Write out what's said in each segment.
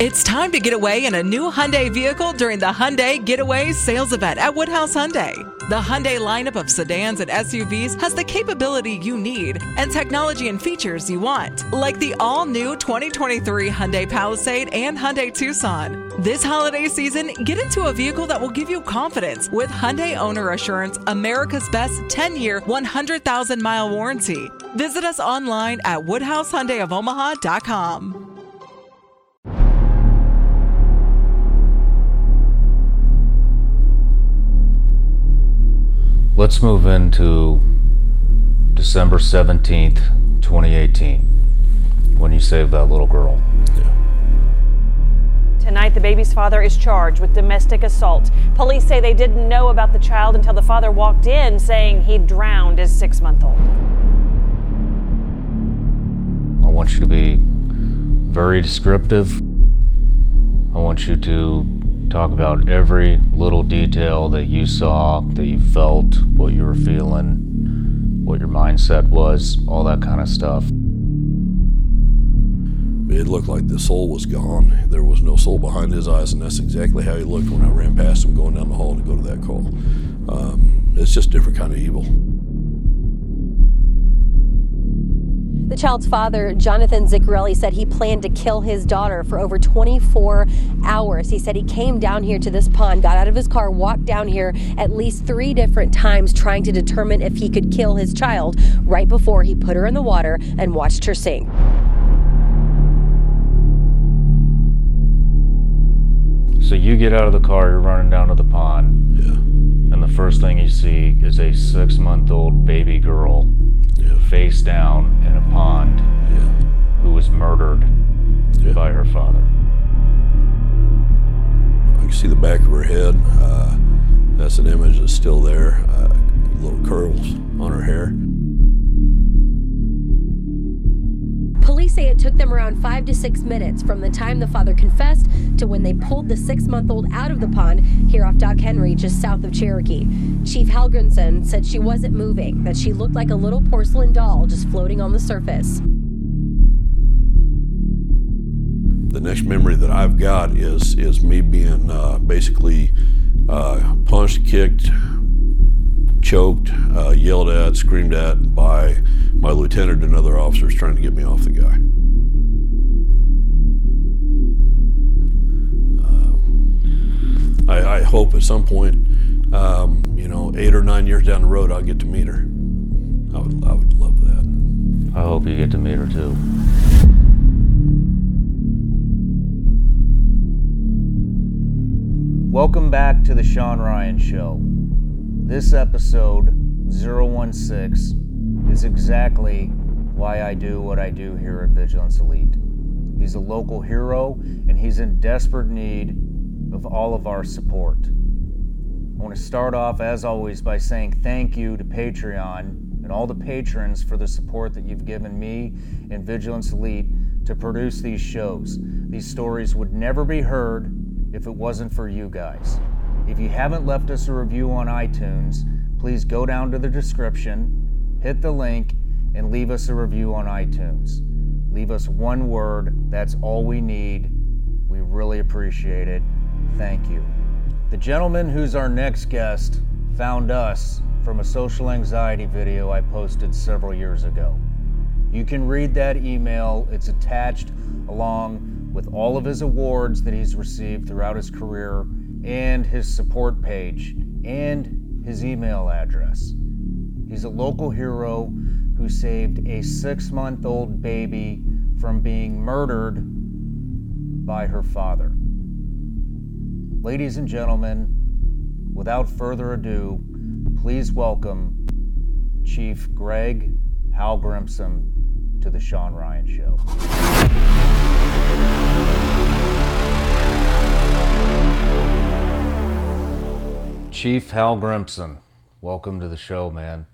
It's time to get away in a new Hyundai vehicle during the Hyundai Getaway Sales Event at Woodhouse Hyundai. The Hyundai lineup of sedans and SUVs has the capability you need and technology and features you want, like the all-new 2023 Hyundai Palisade and Hyundai Tucson. This holiday season, get into a vehicle that will give you confidence with Hyundai Owner Assurance, America's best 10-year, 100,000-mile warranty. Visit us online at woodhousehyundaiofomaha.com. Let's move into December 17th, 2018, when you saved that little girl. Tonight, the baby's father is charged with domestic assault. Police say they didn't know about the child until the father walked in saying he drowned his six month old. I want you to be very descriptive. I want you to talk about every little detail that you saw, that you felt, what you were feeling, what your mindset was, all that kind of stuff. It looked like the soul was gone. There was no soul behind his eyes, and that's exactly how he looked when I ran past him going down the hall to go to that call. Um, it's just a different kind of evil. The child's father, Jonathan Ziccarelli, said he planned to kill his daughter for over 24 hours. He said he came down here to this pond, got out of his car, walked down here at least three different times trying to determine if he could kill his child right before he put her in the water and watched her sink. So you get out of the car, you're running down to the pond, Yeah. and the first thing you see is a six month old baby girl Yeah. face down in a pond Yeah. who was murdered Yeah. by her father. I can see the back of her head. Uh, that's an image that's still there. Uh, little curls on her hair. Police say it took them around five to six minutes from the time the father confessed to when they pulled the six month old out of the pond here off Doc Henry, just south of Cherokee. Chief Halgrimson said she wasn't moving, that she looked like a little porcelain doll just floating on the surface. The next memory that I've got is is me being uh, basically uh, punched, kicked, choked, uh, yelled at, screamed at by my lieutenant and other officers trying to get me off the guy. Um, I, I hope at some point, um, you know, eight or nine years down the road, I'll get to meet her. I would, I would love that. I hope you get to meet her too. Welcome back to the Sean Ryan Show. This episode, 016, is exactly why I do what I do here at Vigilance Elite. He's a local hero and he's in desperate need of all of our support. I want to start off, as always, by saying thank you to Patreon and all the patrons for the support that you've given me and Vigilance Elite to produce these shows. These stories would never be heard if it wasn't for you guys. If you haven't left us a review on iTunes, please go down to the description, hit the link, and leave us a review on iTunes. Leave us one word, that's all we need. We really appreciate it. Thank you. The gentleman who's our next guest found us from a social anxiety video I posted several years ago. You can read that email, it's attached along with all of his awards that he's received throughout his career and his support page and his email address. He's a local hero who saved a six month old baby from being murdered by her father. Ladies and gentlemen, without further ado, please welcome Chief Greg Hal Halgrimson to the Sean Ryan Show. Chief Halgrimson, welcome to the show, man.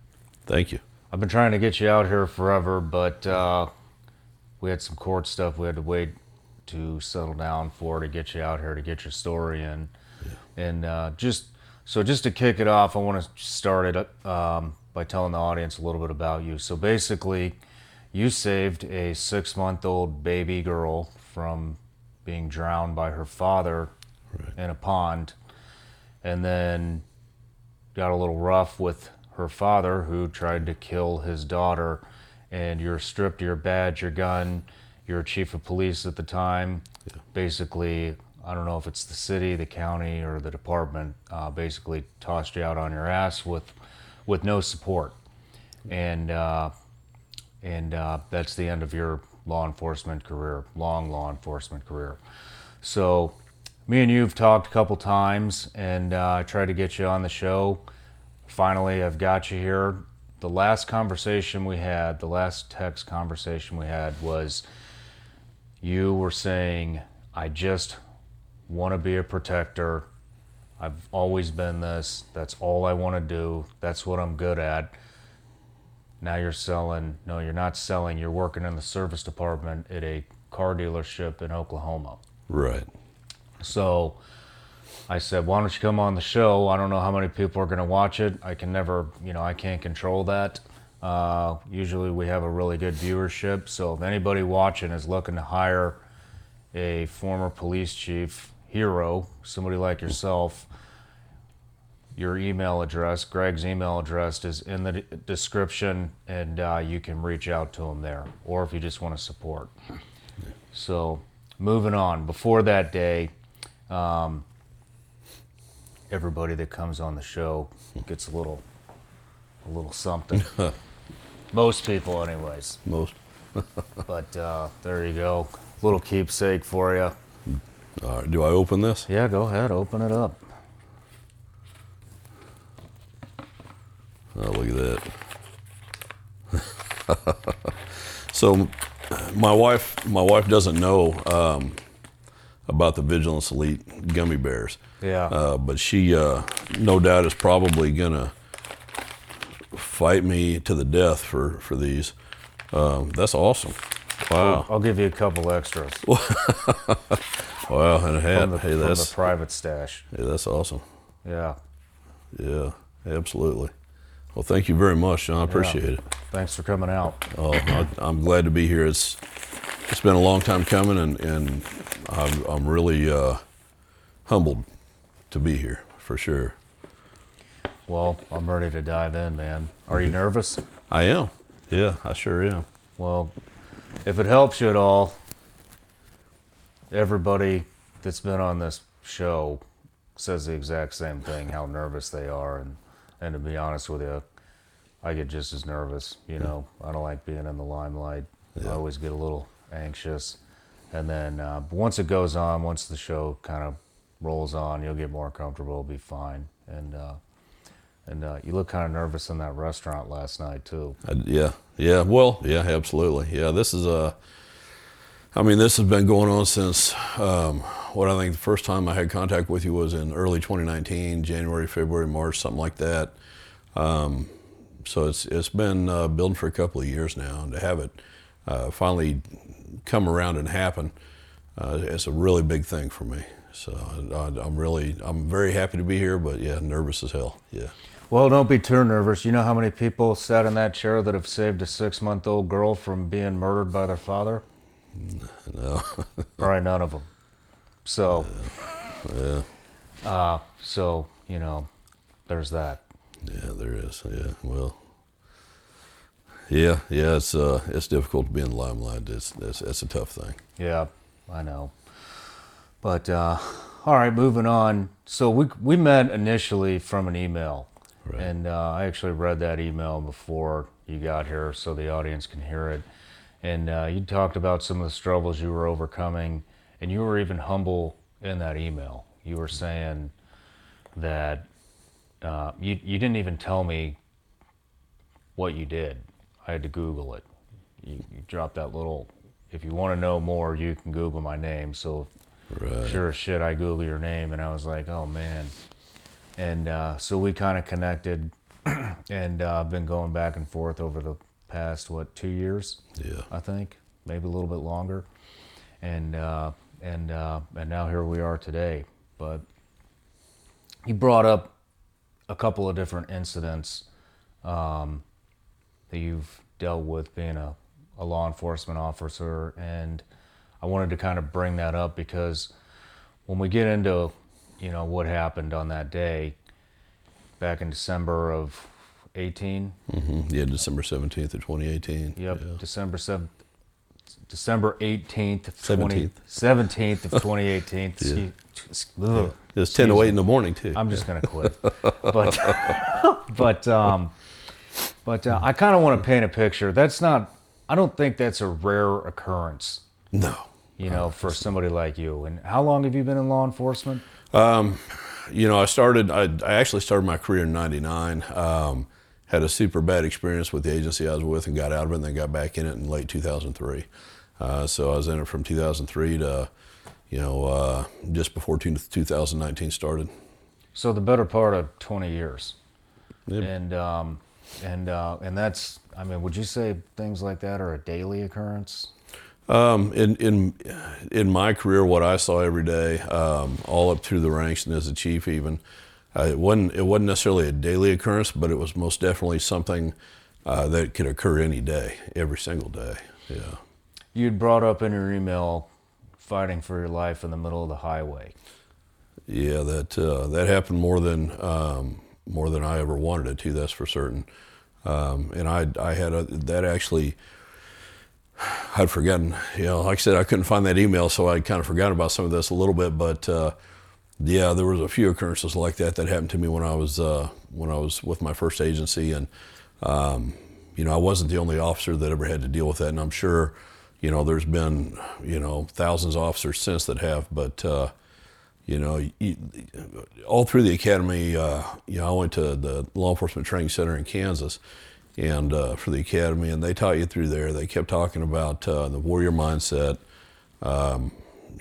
Thank you. I've been trying to get you out here forever, but uh, we had some court stuff we had to wait to settle down for to get you out here to get your story in. And uh, just so just to kick it off, I want to start it um, by telling the audience a little bit about you. So basically, you saved a six-month-old baby girl from being drowned by her father in a pond, and then got a little rough with her father who tried to kill his daughter. And you're stripped your badge, your gun. You're chief of police at the time. Basically, I don't know if it's the city, the county, or the department. Uh, basically, tossed you out on your ass with with no support, and uh, and uh, that's the end of your law enforcement career, long law enforcement career. So, me and you've talked a couple times, and uh, I tried to get you on the show. Finally, I've got you here. The last conversation we had, the last text conversation we had was you were saying, I just want to be a protector. I've always been this. That's all I want to do. That's what I'm good at. Now you're selling. No, you're not selling. You're working in the service department at a car dealership in Oklahoma. Right. So I said, why don't you come on the show? I don't know how many people are going to watch it. I can never, you know, I can't control that. Uh, usually we have a really good viewership. So if anybody watching is looking to hire a former police chief hero, somebody like yourself, your email address, Greg's email address, is in the d- description, and uh, you can reach out to him there, or if you just want to support. So, moving on. Before that day, um, everybody that comes on the show gets a little, a little something. Most people, anyways. Most. But uh, there you go, little keepsake for you. All right. Do I open this? Yeah, go ahead, open it up. Oh, look at that. so, my wife, my wife doesn't know um, about the Vigilance Elite gummy bears. Yeah. Uh, but she, uh, no doubt, is probably gonna fight me to the death for for these. Um, that's awesome. Wow. I'll give you a couple extras Wow. And a hat. from the, hey, from that's the private stash. hey, that's awesome. Yeah. Yeah. Absolutely. Well, thank you very much, John. I appreciate it. Thanks for coming out. Oh, I, I'm glad to be here. It's it's been a long time coming, and and I'm I'm really uh, humbled to be here for sure. Well, I'm ready to dive in, man. Are you nervous? I am. Yeah, I sure am. Well, if it helps you at all, everybody that's been on this show says the exact same thing how nervous they are and and to be honest with you i get just as nervous you know i don't like being in the limelight i always get a little anxious and then uh, once it goes on once the show kind of rolls on you'll get more comfortable be fine and uh, and uh, you look kind of nervous in that restaurant last night too I, yeah, yeah. Well, yeah, absolutely. Yeah, this is a. I mean, this has been going on since um, what I think the first time I had contact with you was in early 2019, January, February, March, something like that. Um, so it's it's been uh, building for a couple of years now, and to have it uh, finally come around and happen, uh, it's a really big thing for me. So I, I'm really I'm very happy to be here, but yeah, nervous as hell. Yeah. Well, don't be too nervous. You know how many people sat in that chair that have saved a six month old girl from being murdered by their father? No. Probably none of them. So, yeah. uh, so, you know, there's that. Yeah, there is. Yeah, well, yeah, yeah. It's uh, it's difficult to be in the limelight. It's it's, it's a tough thing. Yeah, I know. But, uh, all right, moving on. So, we, we met initially from an email. Right. And uh, I actually read that email before you got here so the audience can hear it. And uh, you talked about some of the struggles you were overcoming, and you were even humble in that email. You were saying that uh, you, you didn't even tell me what you did. I had to Google it. You, you dropped that little, if you want to know more, you can Google my name. So, Right. sure as shit, I Google your name, and I was like, oh man. And uh, so we kind of connected and uh, been going back and forth over the past, what, two years? Yeah. I think, maybe a little bit longer. And, uh, and, uh, and now here we are today. But he brought up a couple of different incidents um, that you've dealt with being a, a law enforcement officer. And I wanted to kind of bring that up because when we get into, you know, what happened on that day back in December of 18. Mm-hmm. Yeah, December 17th of 2018. Yep, Yeah. December 7th. December 18th, of 20 17th. 17th of 2018. Excuse- ugh. It's 10 to 8 in the morning, too. I'm just gonna quit. but but um, but uh, I kind of want to paint a picture. That's not. I don't think that's a rare occurrence. no. You know, for somebody like you. And how long have you been in law enforcement? you know, I started, I, I actually started my career in 99. Um, had a super bad experience with the agency I was with and got out of it and then got back in it in late 2003. Uh, so I was in it from 2003 to, you know, uh, just before 2019 started. So the better part of 20 years. Yeah. And um, and uh, and that's. I mean, would you say things like that are a daily occurrence? Um, in, in, in my career, what I saw every day, um, all up through the ranks and as a chief even, uh, it, wasn't, it wasn't necessarily a daily occurrence, but it was most definitely something uh, that could occur any day, every single day. Yeah. You'd brought up in your email fighting for your life in the middle of the highway. Yeah, that uh, that happened more than um, more than I ever wanted it to. That's for certain. Um, and I I had a, that actually. I'd forgotten, you know, like I said, I couldn't find that email, so I kind of forgot about some of this a little bit. But uh, yeah, there was a few occurrences like that that happened to me when I was uh, when I was with my first agency, and um, you know, I wasn't the only officer that ever had to deal with that, and I'm sure, you know, there's been you know thousands of officers since that have, but. Uh, you know, you, all through the academy, uh, you know, I went to the law enforcement training center in Kansas, and uh, for the academy, and they taught you through there. They kept talking about uh, the warrior mindset, um,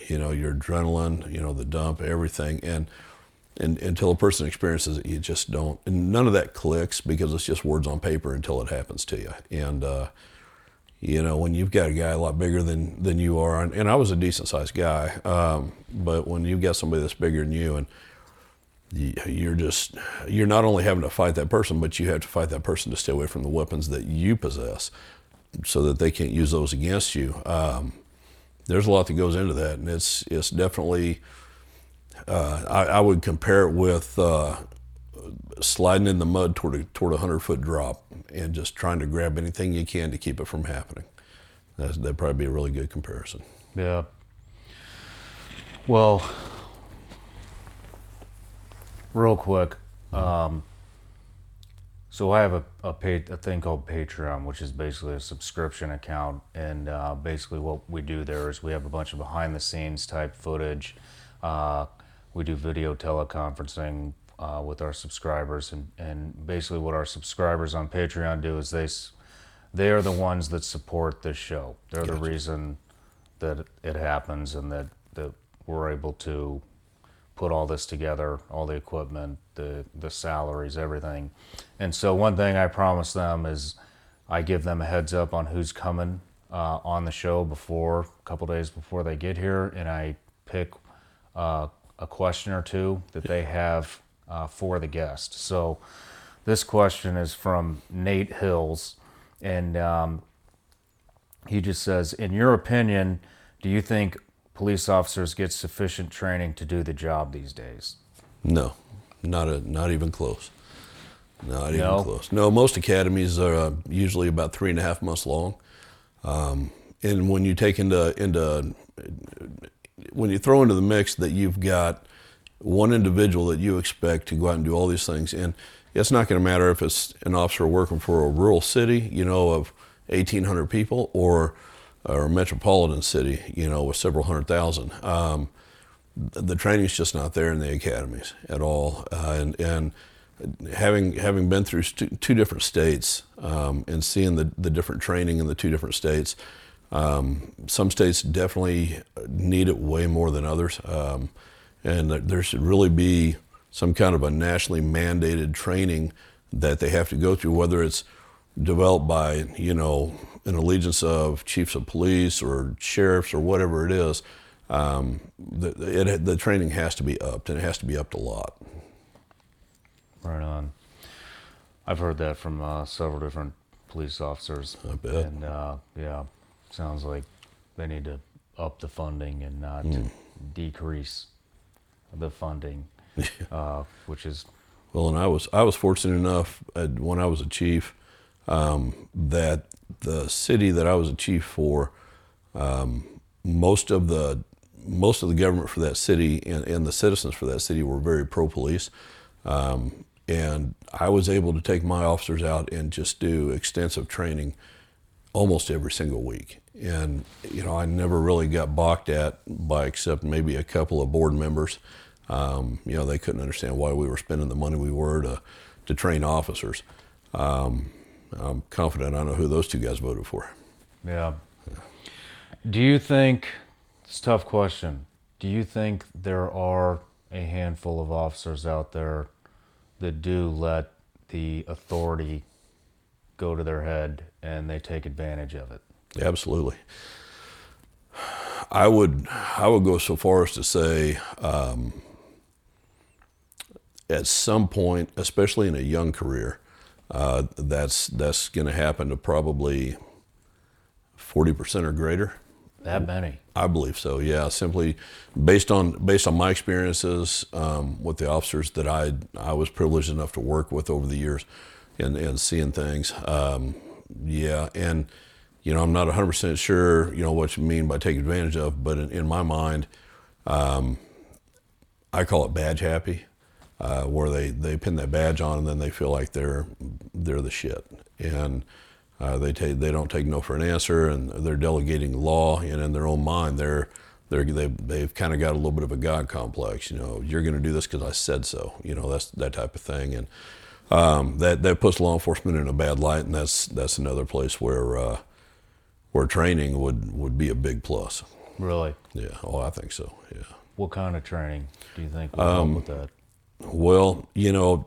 you know, your adrenaline, you know, the dump, everything, and and until a person experiences it, you just don't. And none of that clicks because it's just words on paper until it happens to you. And uh, you know, when you've got a guy a lot bigger than, than you are, and, and I was a decent sized guy, um, but when you've got somebody that's bigger than you and you, you're just, you're not only having to fight that person, but you have to fight that person to stay away from the weapons that you possess so that they can't use those against you. Um, there's a lot that goes into that, and it's, it's definitely, uh, I, I would compare it with uh, sliding in the mud toward a, toward a hundred foot drop and just trying to grab anything you can to keep it from happening. That's, that'd probably be a really good comparison. Yeah. Well, real quick, um, so I have a a, a thing called Patreon, which is basically a subscription account, and uh, basically what we do there is we have a bunch of behind the scenes type footage. Uh, we do video teleconferencing uh, with our subscribers, and, and basically what our subscribers on Patreon do is they they are the ones that support this show. They're the reason that it happens and that, that we're able to put all this together, all the equipment, the, the salaries, everything. And so one thing I promise them is I give them a heads up on who's coming uh, on the show before, a couple days before they get here, and I pick uh, a question or two that they have uh, for the guest. So this question is from Nate Hills, and um, he just says, in your opinion, do you think police officers get sufficient training to do the job these days? No, not a, not even close. Not even No? close. No, most academies are uh, usually about three and a half months long. Um, and when you take into into when you throw into the mix that you've got one individual that you expect to go out and do all these things, and it's not going to matter if it's an officer working for a rural city, you know, of 1,800 people, or or a metropolitan city, you know, with several hundred thousand. Um, the training's just not there in the academies at all. Uh, and, and having having been through st- two different states um, and seeing the, the different training in the two different states, um, some states definitely need it way more than others. Um, and there- there should really be some kind of a nationally mandated training that they have to go through, whether it's developed by you know an allegiance of chiefs of police or sheriffs or whatever it is. Um, the, it, the training has to be upped, and it has to be upped a lot. Right on. I've heard that from uh, several different police officers. I bet. And uh, yeah, sounds like they need to up the funding and not Hmm. decrease the funding, uh, which is Well, and I was I was fortunate enough uh, when I was a chief um, that the city that I was a chief for, um, most of the most of the government for that city and, and the citizens for that city were very pro police, um, and I was able to take my officers out and just do extensive training almost every single week. And you know, I never really got balked at by except maybe a couple of board members. Um, you know, they couldn't understand why we were spending the money we were to to train officers. Um, I'm confident I know who those two guys voted for. Yeah. Do you think, it's a tough question, do you think there are a handful of officers out there that do let the authority go to their head and they take advantage of it? Absolutely. I would I would go so far as to say, um, at some point, especially in a young career, uh, that's that's going to happen to probably forty percent or greater. That many. I believe so. Yeah, simply based on based on my experiences um, with the officers that I I was privileged enough to work with over the years, and and seeing things. Um, yeah, and you know I'm not 100 percent sure you know what you mean by take advantage of, but in, in my mind, um, I call it badge happy, uh, where they they pin that badge on and then they feel like they're they're the shit and. Uh, they take they don't take no for an answer, and they're delegating law, and in their own mind, they're they're they've, they've kind of got a little bit of a god complex. You know, you're going to do this because I said so. You know, that's that type of thing, and um, that that puts law enforcement in a bad light, and that's that's another place where uh, where training would would be a big plus. Really? Yeah, oh, I think so. Yeah. What kind of training do you think will help with that? Well, you know,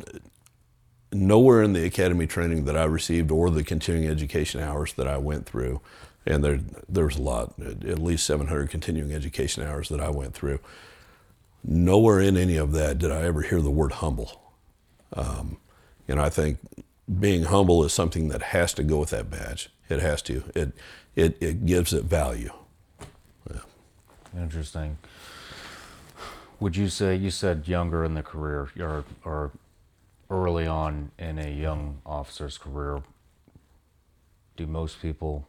nowhere in the academy training that I received or the continuing education hours that I went through, and there there was a lot, at least 700 continuing education hours that I went through. Nowhere in any of that did I ever hear the word humble. Um, and I think being humble is something that has to go with that badge. It has to. It it it gives it value. Interesting. Would you say you said younger in the career or or early on in a young officer's career? Do most people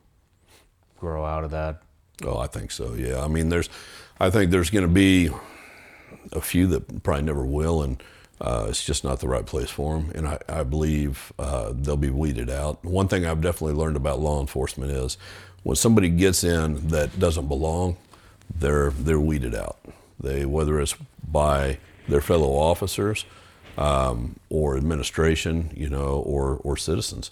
grow out of that? Oh, I think so. Yeah. I mean, there's, I think there's going to be a few that probably never will, and uh, it's just not the right place for them. And I, I believe uh, they'll be weeded out. One thing I've definitely learned about law enforcement is when somebody gets in that doesn't belong, they're they're weeded out. They whether it's by their fellow officers um, or administration, you know, or or citizens.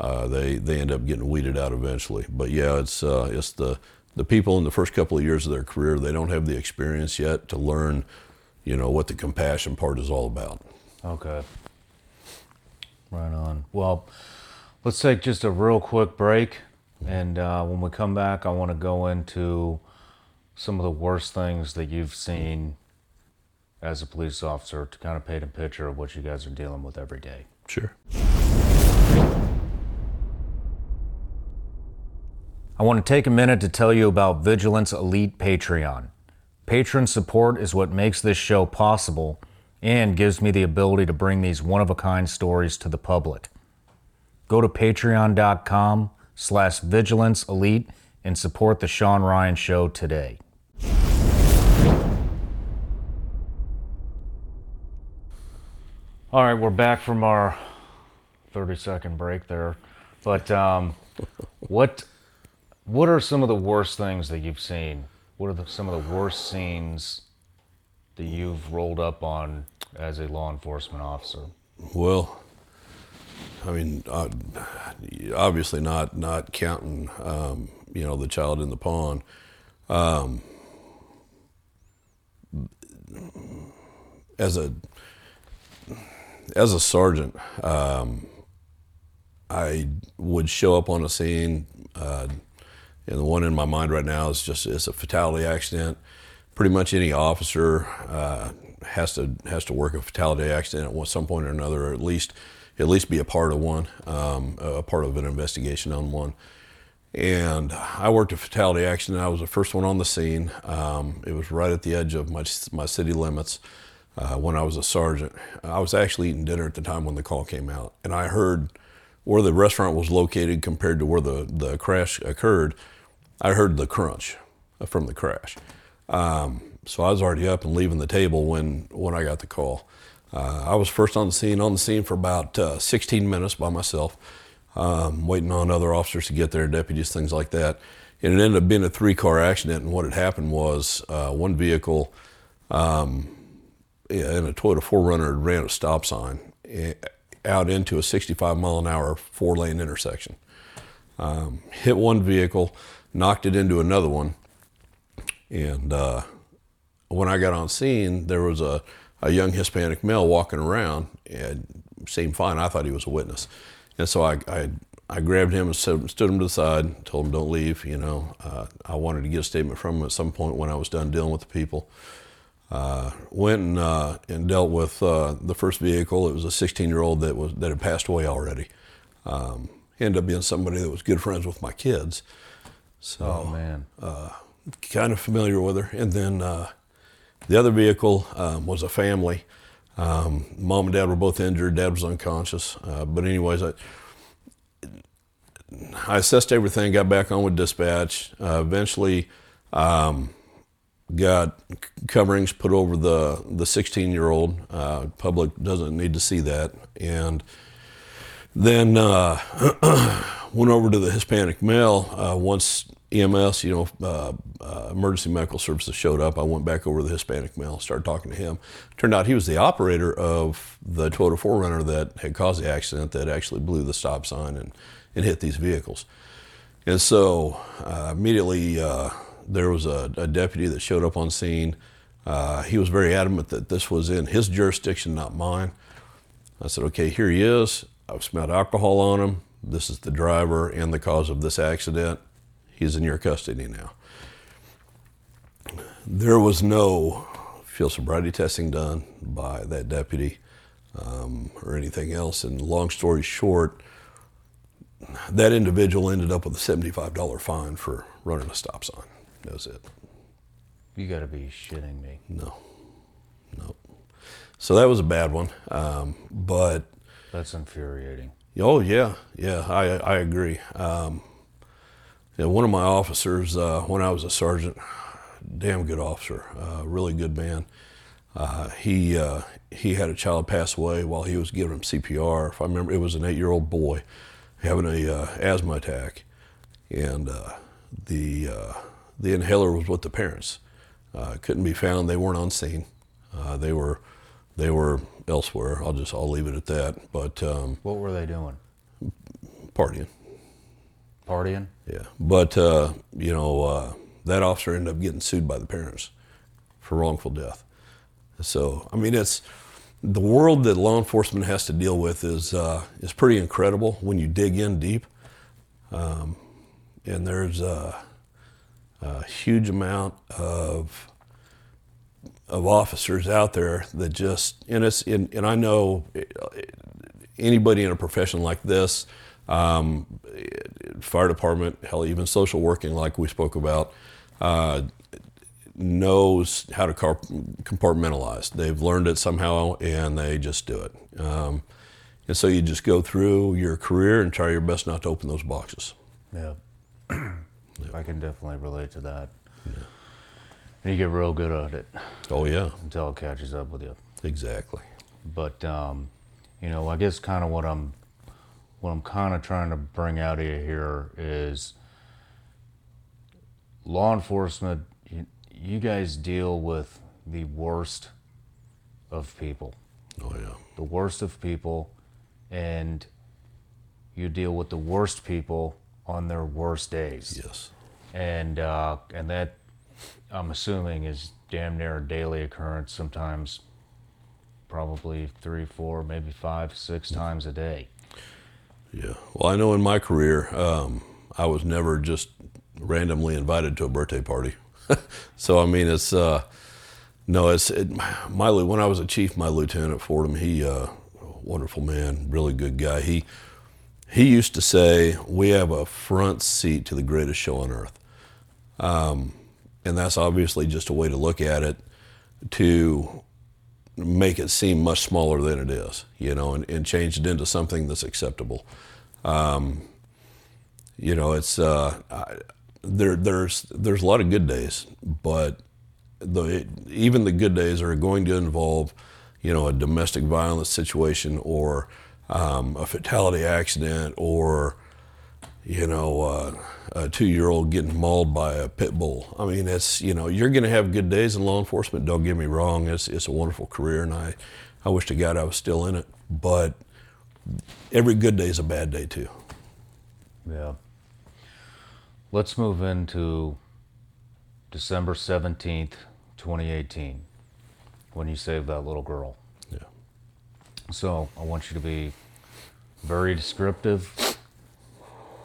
Uh, they they end up getting weeded out eventually. But yeah, it's uh, it's the the people in the first couple of years of their career. They don't have the experience yet to learn, you know, what the compassion part is all about. Okay. Right on. Well, let's take just a real quick break. And uh, when we come back, I want to go into some of the worst things that you've seen as a police officer to kind of paint a picture of what you guys are dealing with every day. Sure. I want to take a minute to tell you about Vigilance Elite Patreon. Patron support is what makes this show possible and gives me the ability to bring these one-of-a-kind stories to the public. Go to patreon.com slash vigilance elite and support the Sean Ryan Show today. All right, we're back from our 30 second break there. But um, what what are some of the worst things that you've seen? What are the, some of the worst scenes that you've rolled up on as a law enforcement officer? Well, I mean, obviously not not counting, um, you know, the child in the pond. Um, as a as a sergeant, um, I would show up on a scene, uh, and the one in my mind right now is just it's a fatality accident. Pretty much any officer uh, has to has to work a fatality accident at some point or another, or at least at least be a part of one, um, a part of an investigation on one. And I worked a fatality accident. I was the first one on the scene. Um, it was right at the edge of my, my city limits uh, when I was a sergeant. I was actually eating dinner at the time when the call came out. And I heard where the restaurant was located compared to where the, the crash occurred. I heard the crunch from the crash. Um, so I was already up and leaving the table when, when I got the call. Uh, I was first on the scene, on the scene for about uh, 16 minutes by myself um, waiting on other officers to get there, deputies, things like that. And it ended up being a three car accident. And what had happened was uh, one vehicle um, in a Toyota 4Runner ran a stop sign eh, out into a 65 mile an hour four lane intersection. Um, hit one vehicle, knocked it into another one. And uh, when I got on scene, there was a, a young Hispanic male walking around and seemed fine. I thought he was a witness. And so I, I, I grabbed him and stood, stood him to the side, told him, don't leave. You know, uh, I wanted to get a statement from him at some point when I was done dealing with the people. Uh, went and, uh, and dealt with uh, the first vehicle. It was a 16 year old that was that had passed away already. Um, ended up being somebody that was good friends with my kids. So, oh man, uh, kind of familiar with her. And then uh, the other vehicle um, was a family. Um, mom and dad were both injured. Dad was unconscious. Uh, but anyways, I, I assessed everything. Got back on with dispatch. Uh, eventually, um, got coverings put over the the 16 year old. Uh, public doesn't need to see that. And then uh, went over to the Hispanic male uh, once EMS, you know, uh, uh, emergency medical services showed up. I went back over to the Hispanic male, started talking to him. Turned out he was the operator of the Toyota 4Runner that had caused the accident that actually blew the stop sign and, and hit these vehicles. And so uh, immediately there was a, a, deputy that showed up on scene. Uh, he was very adamant that this was in his jurisdiction, not mine. I said, okay, here he is. I've smelled alcohol on him. This is the driver and the cause of this accident He's in your custody now. There was no field sobriety testing done by that deputy um, or anything else. And long story short, that individual ended up with a $75 fine for running a stop sign. That was it. You got to be shitting me. No, no. So that was a bad one. Um, but that's infuriating. Oh yeah, yeah. I I agree. Um, yeah, one of my officers, uh, when I was a sergeant, damn good officer, uh, really good man. Uh, he uh, he had a child pass away while he was giving him CPR. If I remember, it was an eight-year-old boy having a uh, asthma attack, and uh, the the inhaler was with the parents. couldn't be found. They weren't on scene. they were they were elsewhere. I'll just I'll leave it at that. But um, what were they doing? Partying partying. Yeah, but uh, you know uh, that officer ended up getting sued by the parents for wrongful death. So I mean, it's the world that law enforcement has to deal with is uh, is pretty incredible when you dig in deep. Um, and there's a, a, huge amount of of officers out there that just and it's and, and I know anybody in a profession like this um, fire department, hell, even social working, like we spoke about, uh, knows how to compartmentalize. They've learned it somehow, and they just do it. Um, and so you just go through your career and try your best not to open those boxes. Yeah, I can definitely relate to that. Yeah. And you get real good at it. Oh yeah. Until it catches up with you. Exactly. But um, you know, I guess kind of what I'm what I'm kind of trying to bring out of you here is law enforcement, you, you guys deal with the worst of people. Oh, yeah. The worst of people, and you deal with the worst people on their worst days. Yes. And uh, and that I'm assuming is damn near a daily occurrence. Sometimes, probably three, four, maybe five, six times a day. Yeah. Well, I know in my career, um, I was never just randomly invited to a birthday party. so I mean, it's uh, no, it's it, my when I was a chief, my lieutenant at Fordham, he uh, wonderful man, really good guy. He he used to say, "We have a front seat to the greatest show on earth," um, and that's obviously just a way to look at it to make it seem much smaller than it is, you know, and, and change it into something that's acceptable. Um, you know, it's uh, I, there. There's there's a lot of good days, but the even the good days are going to involve, you know, a domestic violence situation or um, a fatality accident or, you know, uh, a two-year-old getting mauled by a pit bull. I mean, it's you know, you're going to have good days in law enforcement. Don't get me wrong; it's it's a wonderful career, and I, I wish to God I was still in it. But every good day is a bad day too. Yeah. Let's move into December 17th, 2018, when you saved that little girl. So I want you to be very descriptive.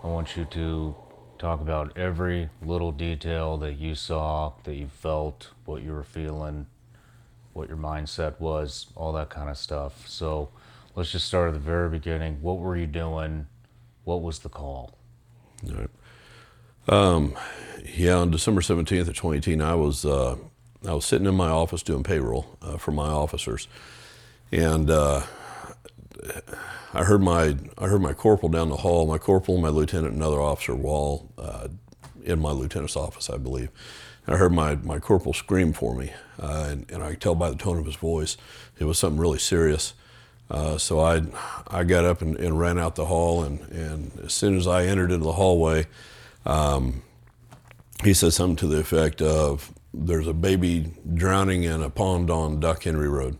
I want you to talk about every little detail that you saw, that you felt, what you were feeling, what your mindset was, all that kind of stuff. So let's just start at the very beginning. What were you doing? What was the call? All right. Um, yeah, on December seventeenth of twenty eighteen, I was uh, I was sitting in my office doing payroll uh, for my officers, and uh, I heard my I heard my corporal down the hall. My corporal, my lieutenant, another officer Wall, uh, in my lieutenant's office, I believe. And I heard my, my corporal scream for me, uh, and, and I could tell by the tone of his voice it was something really serious. Uh, so I I got up and, and, ran out the hall, and, and as soon as I entered into the hallway, um, he said something to the effect of, "There's a baby drowning in a pond on Duck Henry Road."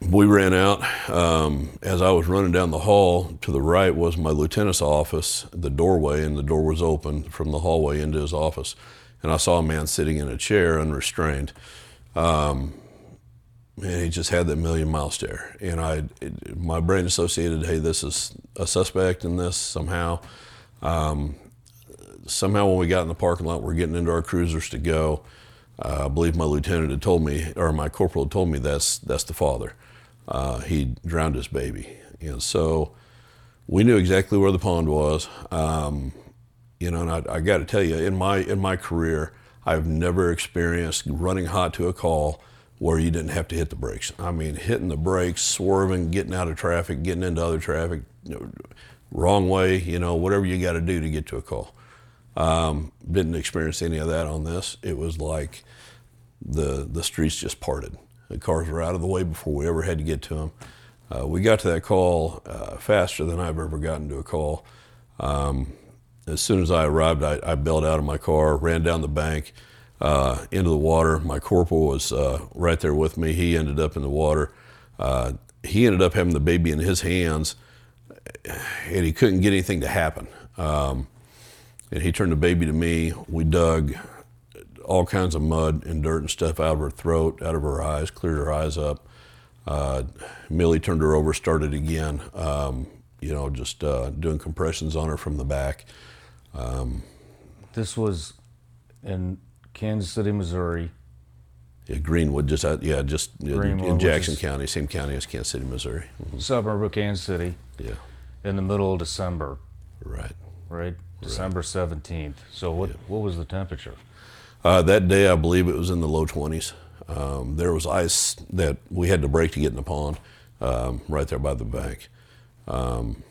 We ran out. Um, as I was running down the hall, to the right was my lieutenant's office, the doorway, and the door was open from the hallway into his office. And I saw a man sitting in a chair, unrestrained. Um, and he just had that million mile stare. And I, it, my brain associated, hey, this is a suspect in this somehow. Um, somehow, when we got in the parking lot, we're getting into our cruisers to go. Uh, I believe my lieutenant had told me, or my corporal had told me, that's that's the father. Uh, he drowned his baby, and so we knew exactly where the pond was. Um, you know, and I, I got to tell you, in my in my career, I've never experienced running hot to a call where you didn't have to hit the brakes. I mean, hitting the brakes, swerving, getting out of traffic, getting into other traffic, you know, wrong way, you know, whatever you got to do to get to a call. Um, didn't experience any of that on this. It was like the the streets just parted. The cars were out of the way before we ever had to get to them. Uh, we got to that call uh, faster than I've ever gotten to a call. Um, as soon as I arrived, I, I bailed out of my car, ran down the bank uh, into the water. My corporal was uh, right there with me. He ended up in the water. Uh, he ended up having the baby in his hands and he couldn't get anything to happen. Um, and he turned the baby to me. We dug all kinds of mud and dirt and stuff out of her throat, out of her eyes, cleared her eyes up. Uh, Millie turned her over, started again, um, you know, just uh, doing compressions on her from the back. Um, this was in Kansas City, Missouri. Yeah, Greenwood, just uh, yeah, just Greenwood, in Jackson County, same county as Kansas City, Missouri. Mm-hmm. Suburb of Kansas City. Yeah in the middle of December. Right. Right. December seventeenth. So what what was the temperature? Uh, that day, I believe it was in the low twenties. Um, there was ice that we had to break to get in the pond, um, right there by the bank. Um,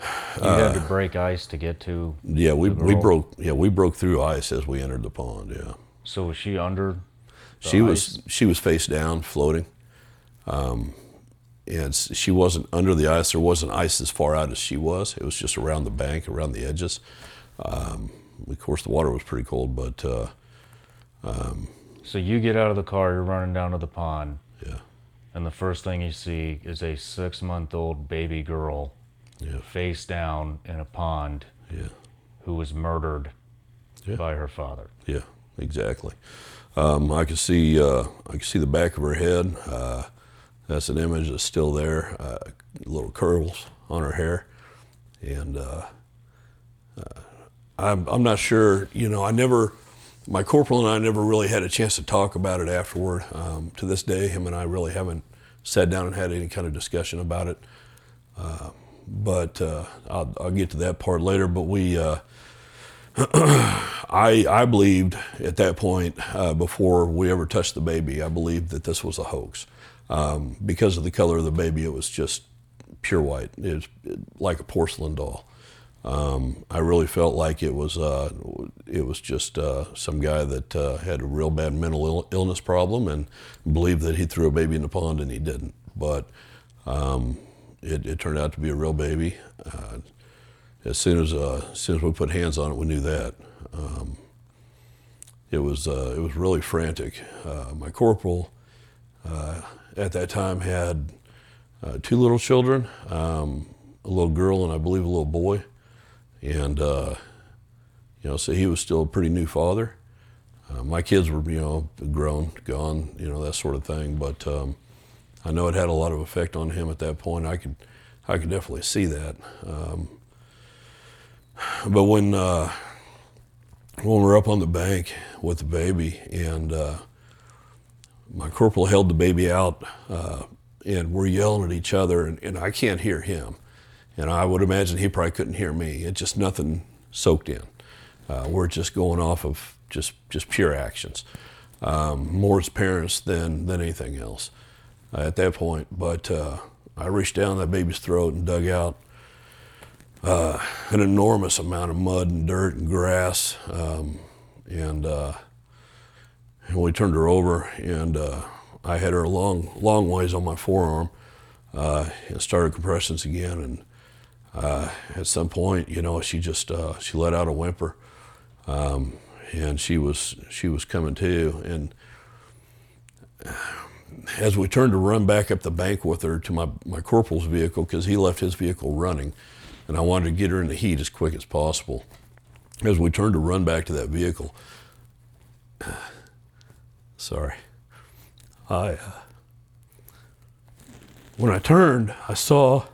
you had to uh, break ice to get to. Yeah, we we broke. Yeah, we broke through ice as we entered the pond. Yeah. So was she under? she ice? was. She was face down, floating. Um, and she wasn't under the ice. There wasn't ice as far out as she was. It was just around the bank, around the edges. Um, of course, the water was pretty cold, but. Uh, um, so you get out of the car, you're running down to the pond. Yeah. And the first thing you see is a six month old baby girl yeah. face down in a pond yeah. who was murdered yeah. by her father. Yeah, exactly. Um, I could see uh, I could see the back of her head. Uh, that's an image that's still there. Uh, little curls on her hair, and uh, uh, I'm I'm not sure. You know, I never. My corporal and I never really had a chance to talk about it afterward. Um, to this day, him and I really haven't sat down and had any kind of discussion about it. Uh, but uh, I'll, I'll, get to that part later. But we, uh, I, I believed at that point, uh, before we ever touched the baby, I believed that this was a hoax. Um, because of the color of the baby, it was just pure white. It was like a porcelain doll. Um, I really felt like it was uh, it was just uh, some guy that uh, had a real bad mental Ill- illness problem and believed that he threw a baby in the pond and he didn't. But um, it, it, turned out to be a real baby. Uh, as soon as uh, as soon as we put hands on it, we knew that. Um, it was uh, it was really frantic. my corporal at that time had two little children, um, a little girl and I believe a little boy and uh, you know, so he was still a pretty new father. Uh, my kids were, you know, grown, gone, you know, that sort of thing. But um, I know it had a lot of effect on him at that point. I could, I could definitely see that. Um, but when uh, when we were up on the bank with the baby, and uh, my corporal held the baby out, uh, and we're yelling at each other, and, and I can't hear him. And I would imagine he probably couldn't hear me. It just nothing soaked in. Uh, we're just going off of just just pure actions, um, more as parents than than anything else uh, at that point. But uh, I reached down that baby's throat and dug out uh, an enormous amount of mud and dirt and grass, um, and, uh, and we turned her over, and uh, I had her a long long ways on my forearm, and started compressions again, and uh, at some point, you know, she just uh, she let out a whimper, um, and she was she was coming to. And as we turned to run back up the bank with her to my my corporal's vehicle because he left his vehicle running, and I wanted to get her in the heat as quick as possible. As we turned to run back to that vehicle, sorry, I uh, when I turned, I saw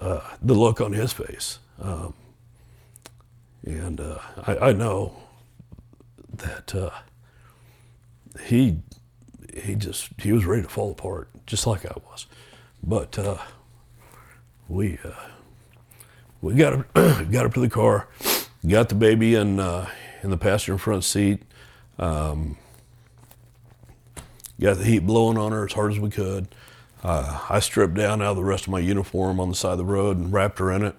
uh, the look on his face. Um, and uh, I, I, know that uh, he he just he was ready to fall apart, just like I was. But uh, we uh, we got up, got up to the car, got the baby in uh, in the passenger front seat. Um, got the heat blowing on her as hard as we could. Uh, I stripped down out of the rest of my uniform on the side of the road and wrapped her in it,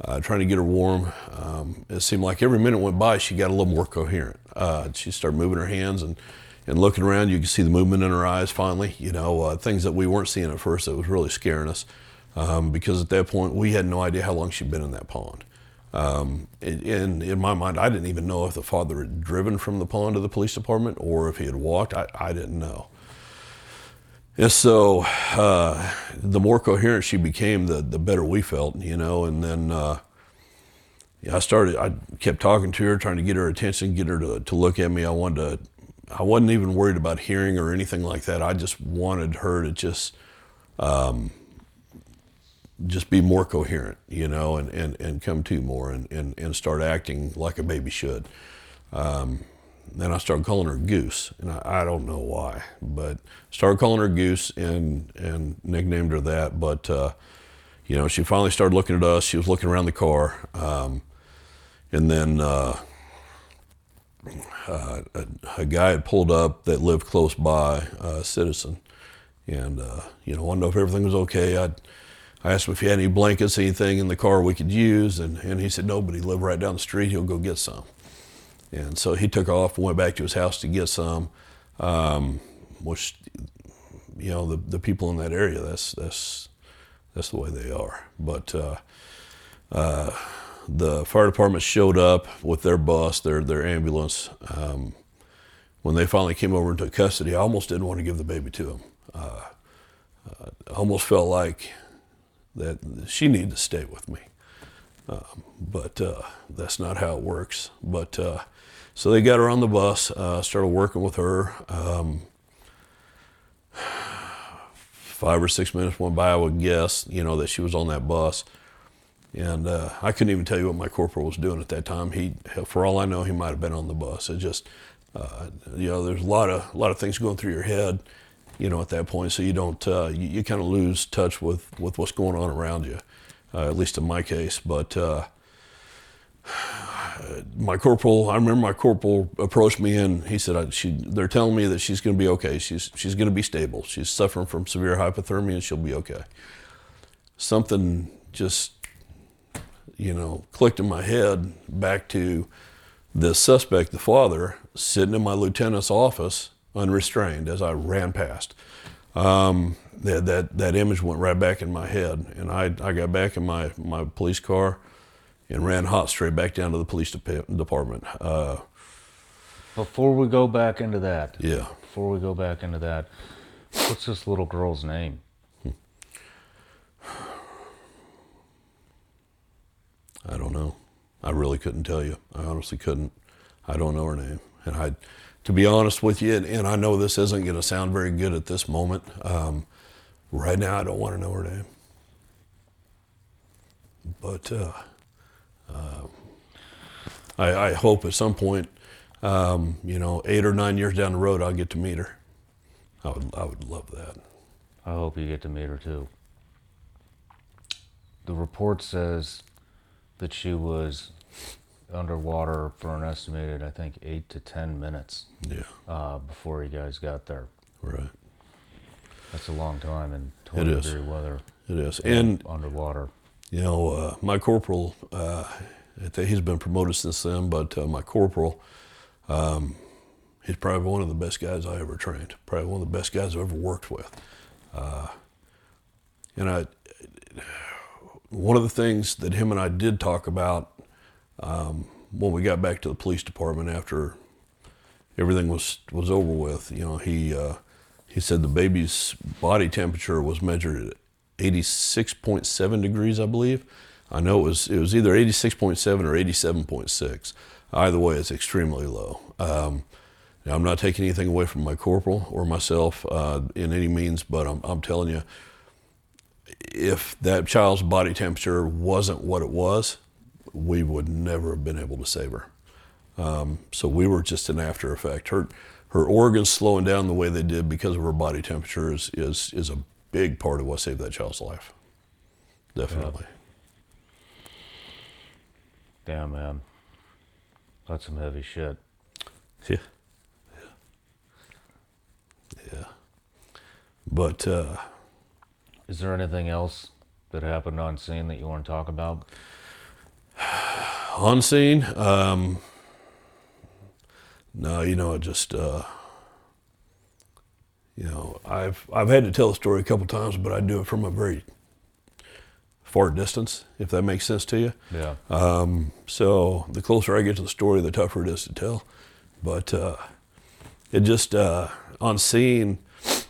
uh, trying to get her warm. Um, it seemed like every minute went by, she got a little more coherent. Uh, she started moving her hands and, and looking around. You could see the movement in her eyes finally, you know, uh, things that we weren't seeing at first that was really scaring us. Um, because at that point, we had no idea how long she'd been in that pond. Um, in, in my mind, I didn't even know if the father had driven from the pond to the police department or if he had walked. I, I didn't know. And so uh, the more coherent she became, the, the better we felt, you know. And then uh, yeah, I started, I kept talking to her, trying to get her attention, get her to, to look at me. I wanted to, I wasn't even worried about hearing or anything like that. I just wanted her to just, um, just be more coherent, you know, and, and, and come to more and, and, and start acting like a baby should. Um, then I started calling her Goose, and I, I, don't know why, but started calling her Goose and and nicknamed her that. But uh, you know, she finally started looking at us. She was looking around the car, um, and then uh, uh, a, a, guy had pulled up that lived close by, a citizen, and uh, you know, wanted to know if everything was okay. I I asked him if he had any blankets, anything in the car we could use, and, and he said no, but he lived right down the street. He'll go get some. And so he took off went back to his house to get some, um, which, you know, the, the people in that area, that's, that's, that's the way they are. But uh, uh, the fire department showed up with their bus, their, their ambulance. Um, when they finally came over and took custody, I almost didn't want to give the baby to them. Uh, uh I almost felt like that she needed to stay with me. Um, but uh, that's not how it works. But uh, so they got her on the bus, uh, started working with her. Um, five or six minutes went by, I would guess, you know, that she was on that bus. And uh, I couldn't even tell you what my corporal was doing at that time. He, for all I know, he might have been on the bus. It just, uh, you know, there's a lot of a lot of things going through your head, you know, at that point. So you don't, uh, you, you kind of lose touch with, with what's going on around you, uh, at least in my case. But uh, my corporal, I remember my corporal approached me and he said, she, they're telling me that she's going to be okay. She's, she's going to be stable. She's suffering from severe hypothermia and she'll be okay. Something just, you know, clicked in my head back to the suspect, the father, sitting in my lieutenant's office unrestrained as I ran past. Um, that, that, that image went right back in my head. And I, I got back in my, my police car and ran hot straight back down to the police department. Uh, before we go back into that, yeah. Before we go back into that, what's this little girl's name? I don't know. I really couldn't tell you. I honestly couldn't. I don't know her name. And I, to be honest with you, and, and I know this isn't going to sound very good at this moment. Um, right now, I don't want to know her name. But uh, uh, I, I, hope at some point, um, you know, eight or nine years down the road, I'll get to meet her. I would, I would love that. I hope you get to meet her too. The report says that she was underwater for an estimated, I think, eight to ten minutes. Yeah. Uh, before you guys got there. Right. That's a long time in 20 degree weather. It is. And underwater. You know, uh, my corporal, uh, he's been promoted since then, but uh, my corporal, um, he's probably one of the best guys I ever trained. Probably one of the best guys I've ever worked with. Uh, and I, one of the things that him and I did talk about um, when we got back to the police department after everything was was over with, you know, he uh, he said the baby's body temperature was measured 86.7 degrees, I believe. I know it was it was either 86.7 or 87.6. Either way, it's extremely low. Um, now, I'm not taking anything away from my corporal or myself uh, in any means, but I'm, I'm telling you, if that child's body temperature wasn't what it was, we would never have been able to save her. Um, so we were just an after effect. Her her organs slowing down the way they did because of her body temperature is is, is a big part of what saved that child's life. Definitely. Damn man, that's some heavy shit. Yeah. Yeah. Yeah. But uh, is there anything else that happened on scene that you want to talk about? on scene, um, no, you know, I just uh, you know, I've I've had to tell the story a couple times, but I do it from a very far distance, if that makes sense to you. Yeah. Um, so the closer I get to the story, the tougher it is to tell. But uh, it just uh, on scene,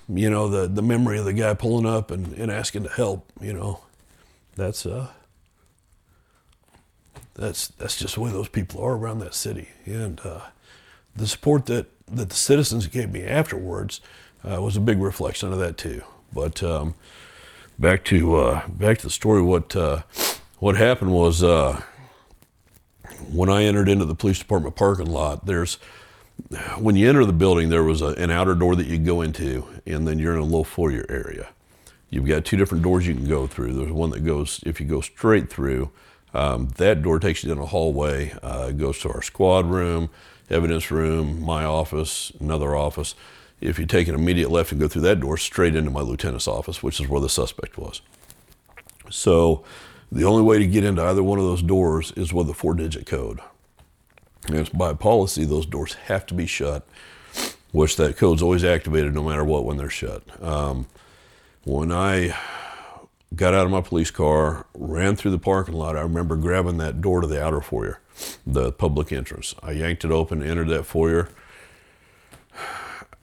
you know, the the memory of the guy pulling up and, and asking to help, you know, that's uh that's that's just the way those people are around that city. And uh, the support that, that the citizens gave me afterwards uh, was a big reflection of that too. But um, back to uh, back to the story. What uh, what happened was uh, when I entered into the police department parking lot. There's when you enter the building, there was a, an outer door that you go into, and then you're in a low foyer area. You've got two different doors you can go through. There's one that goes if you go straight through. Um, that door takes you down a hallway. Uh, goes to our squad room, evidence room, my office, another office. If you take an immediate left and go through that door, straight into my lieutenant's office, which is where the suspect was. So the only way to get into either one of those doors is with a four digit code. And by policy, those doors have to be shut, which that code's always activated no matter what when they're shut. Um, when I got out of my police car, ran through the parking lot. I remember grabbing that door to the outer foyer, the public entrance. I yanked it open, entered that foyer.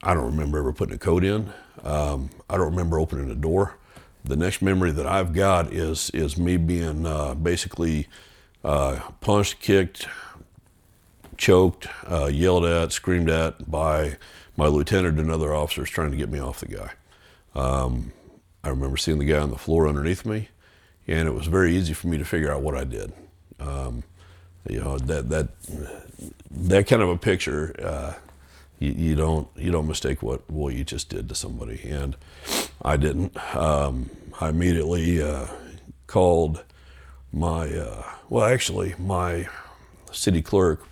I don't remember ever putting a code in. Um, I don't remember opening the door. The next memory that I've got is is me being uh, basically uh, punched, kicked, choked, uh, yelled at, screamed at by my lieutenant and other officers trying to get me off the guy. Um, I remember seeing the guy on the floor underneath me, and it was very easy for me to figure out what I did. Um, you know that that that kind of a picture. Uh, you, you don't you don't mistake what what you just did to somebody, and I didn't. Um, I immediately uh, called my uh, well, actually my city clerk,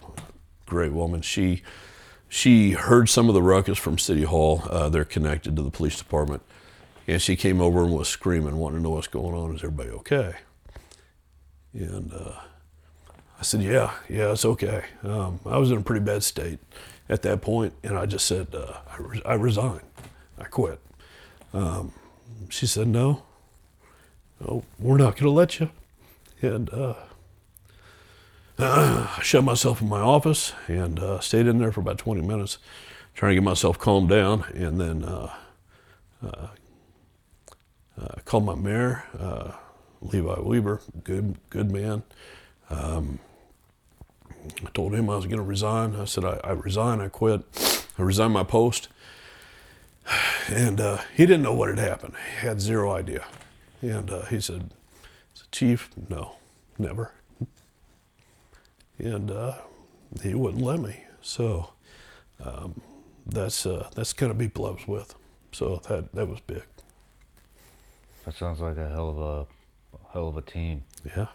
great woman. She she heard some of the ruckus from City Hall. Uh, they're connected to the police department, and she came over and was screaming, wanting to know what's going on. Is everybody okay? And uh, I said, Yeah, yeah, it's okay. Um, I was in a pretty bad state at that point, and I just said, uh, I, re- I resign. I quit. Um, she said, No, no we're not going to let you. And uh, I shut myself in my office and uh, stayed in there for about 20 minutes, trying to get myself calmed down, and then uh, uh, uh, called my mayor, uh, Levi Weaver, good good man. Um, I told him I was going to resign. I said I, I resign. I quit. I resigned my post, and uh, he didn't know what had happened. He had zero idea, and uh, he said, "Chief, no, never." and uh, he wouldn't let me. So um, that's uh, that's kind of people I was with. So that that was big. That sounds like a hell of a, a hell of a team. Yeah,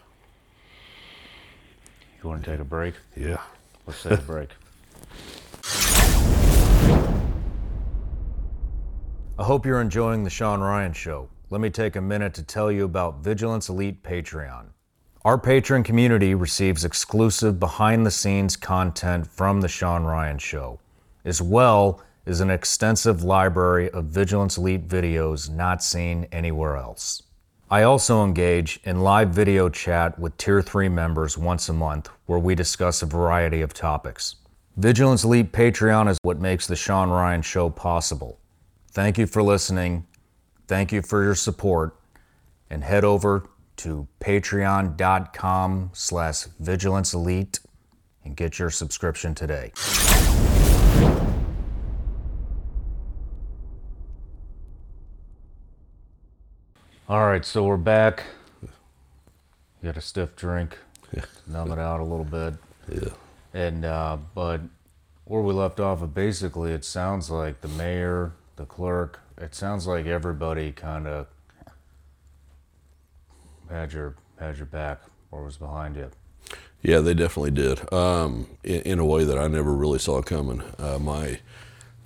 You want to take a break? yeah. Let's take a break. I hope you're enjoying the Sean Ryan Show. Let me take a minute to tell you about Vigilance Elite Patreon. Our patron community receives exclusive behind the scenes content from the Sean Ryan Show, as well as an extensive library of Vigilance Elite videos not seen anywhere else. I also engage in live video chat with Tier 3 members once a month where we discuss a variety of topics. Vigilance Elite Patreon is what makes the Sean Ryan Show possible. Thank you for listening. Thank you for your support. And head over to patreon.com slash vigilance elite and get your subscription today. All right, so we're back. Got a stiff drink, numb it out a little bit, Yeah. and uh, but where we left off, of basically, it sounds like the mayor, the clerk, it sounds like everybody kind of had your had your back or was behind you. Yeah, they definitely did. Um, in, in a way that I never really saw coming. Uh, my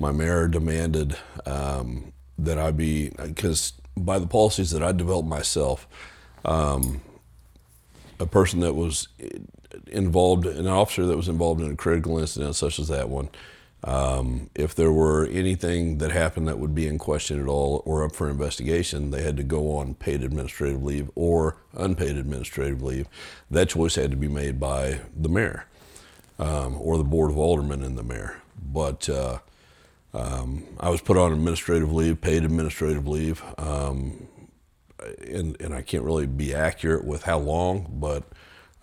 my mayor demanded um, that I be because by the policies that I developed myself, um, a person that was involved, an officer that was involved in a critical incident such as that one, um, if there were anything that happened that would be in question at all or up for investigation, they had to go on paid administrative leave or unpaid administrative leave. That choice had to be made by the mayor um, or the board of aldermen and the mayor. But uh, um, I was put on administrative leave, paid administrative leave, um, and, and I can't really be accurate with how long, but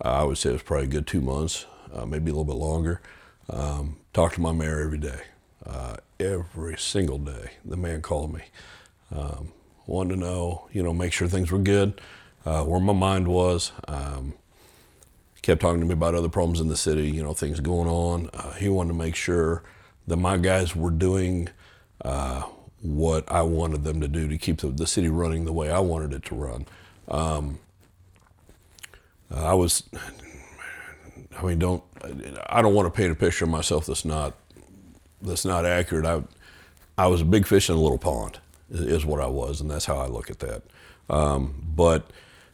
I would say it was probably a good two months, uh, maybe a little bit longer. Um, talked to my mayor every day, uh, every single day. The man called me, um, wanted to know, you know, make sure things were good, uh, where my mind was. Um, kept talking to me about other problems in the city, you know, things going on. Uh, he wanted to make sure that my guys were doing uh, what I wanted them to do to keep the, the city running the way I wanted it to run. Um, I was, I mean, don't, I don't want to paint a picture of myself that's not, that's not accurate. I, I was a big fish in a little pond, is, what I was, and that's how I look at that. Um, but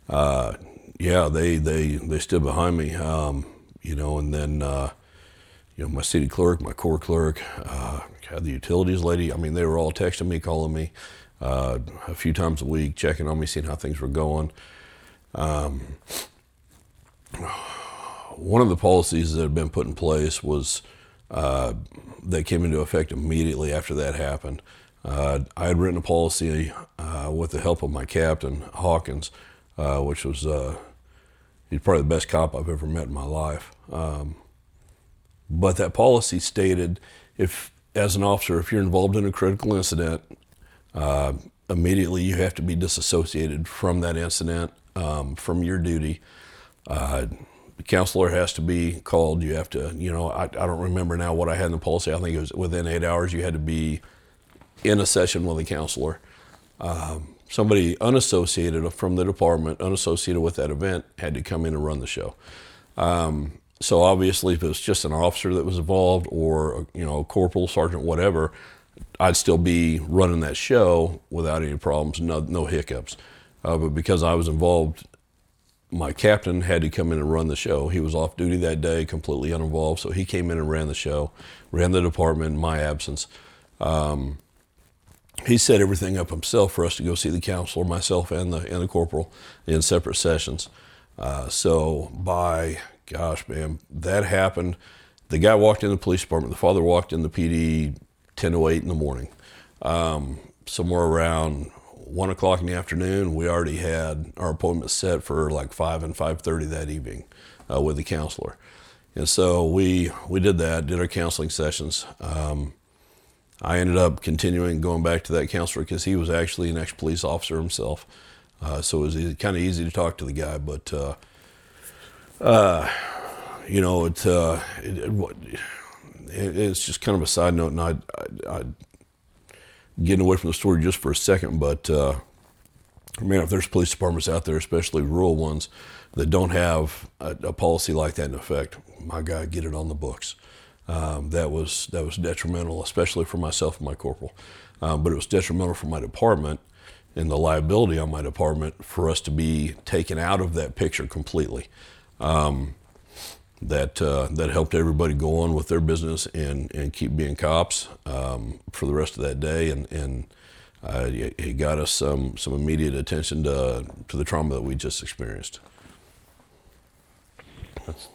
uh, yeah, they they they stood behind me, um, you know, and then uh, you know my city clerk, my core clerk, uh, had the utilities lady. I mean, they were all texting me, calling me uh, a few times a week, checking on me, seeing how things were going. Um, one of the policies that had been put in place was uh, that came into effect immediately after that happened. Uh, I had written a policy uh, with the help of my captain, Hawkins, uh, which was uh, he's probably the best cop I've ever met in my life. Um, but that policy stated if, as an officer, if you're involved in a critical incident, uh, immediately you have to be disassociated from that incident, um, from your duty. Uh, the counselor has to be called. You have to, you know, I, I don't remember now what I had in the policy. I think it was within eight hours you had to be in a session with a counselor. Um, somebody unassociated from the department, unassociated with that event, had to come in and run the show. Um, so obviously, if it was just an officer that was involved, or you know, a corporal, sergeant, whatever, I'd still be running that show without any problems, no, no hiccups. Uh, but because I was involved, my captain had to come in and run the show. He was off duty that day, completely uninvolved, so he came in and ran the show, ran the department in my absence. Um, he set everything up himself for us to go see the counselor, myself and the and the corporal, in separate sessions. Uh, so by gosh, man, that happened. The guy walked in the police department. The father walked in the PD ten to eight in the morning. Um, somewhere around one o'clock in the afternoon, we already had our appointment set for like five and five thirty that evening uh, with the counselor. And so we we did that, did our counseling sessions. Um, I ended up continuing going back to that counselor because he was actually an ex police officer himself. Uh, so it was kind of easy to talk to the guy. But, uh, uh, you know, it, uh, it, it, it's just kind of a side note. And I, I, I, getting away from the story just for a second, but uh, man, if there's police departments out there, especially rural ones, that don't have a, a policy like that in effect, my God, get it on the books um, that was that was detrimental, especially for myself and my corporal. Um, but it was detrimental for my department and the liability on my department for us to be taken out of that picture completely. Um, that uh, that helped everybody go on with their business and, and keep being cops um, for the rest of that day, and and uh, it got us some some immediate attention to to the trauma that we just experienced. That's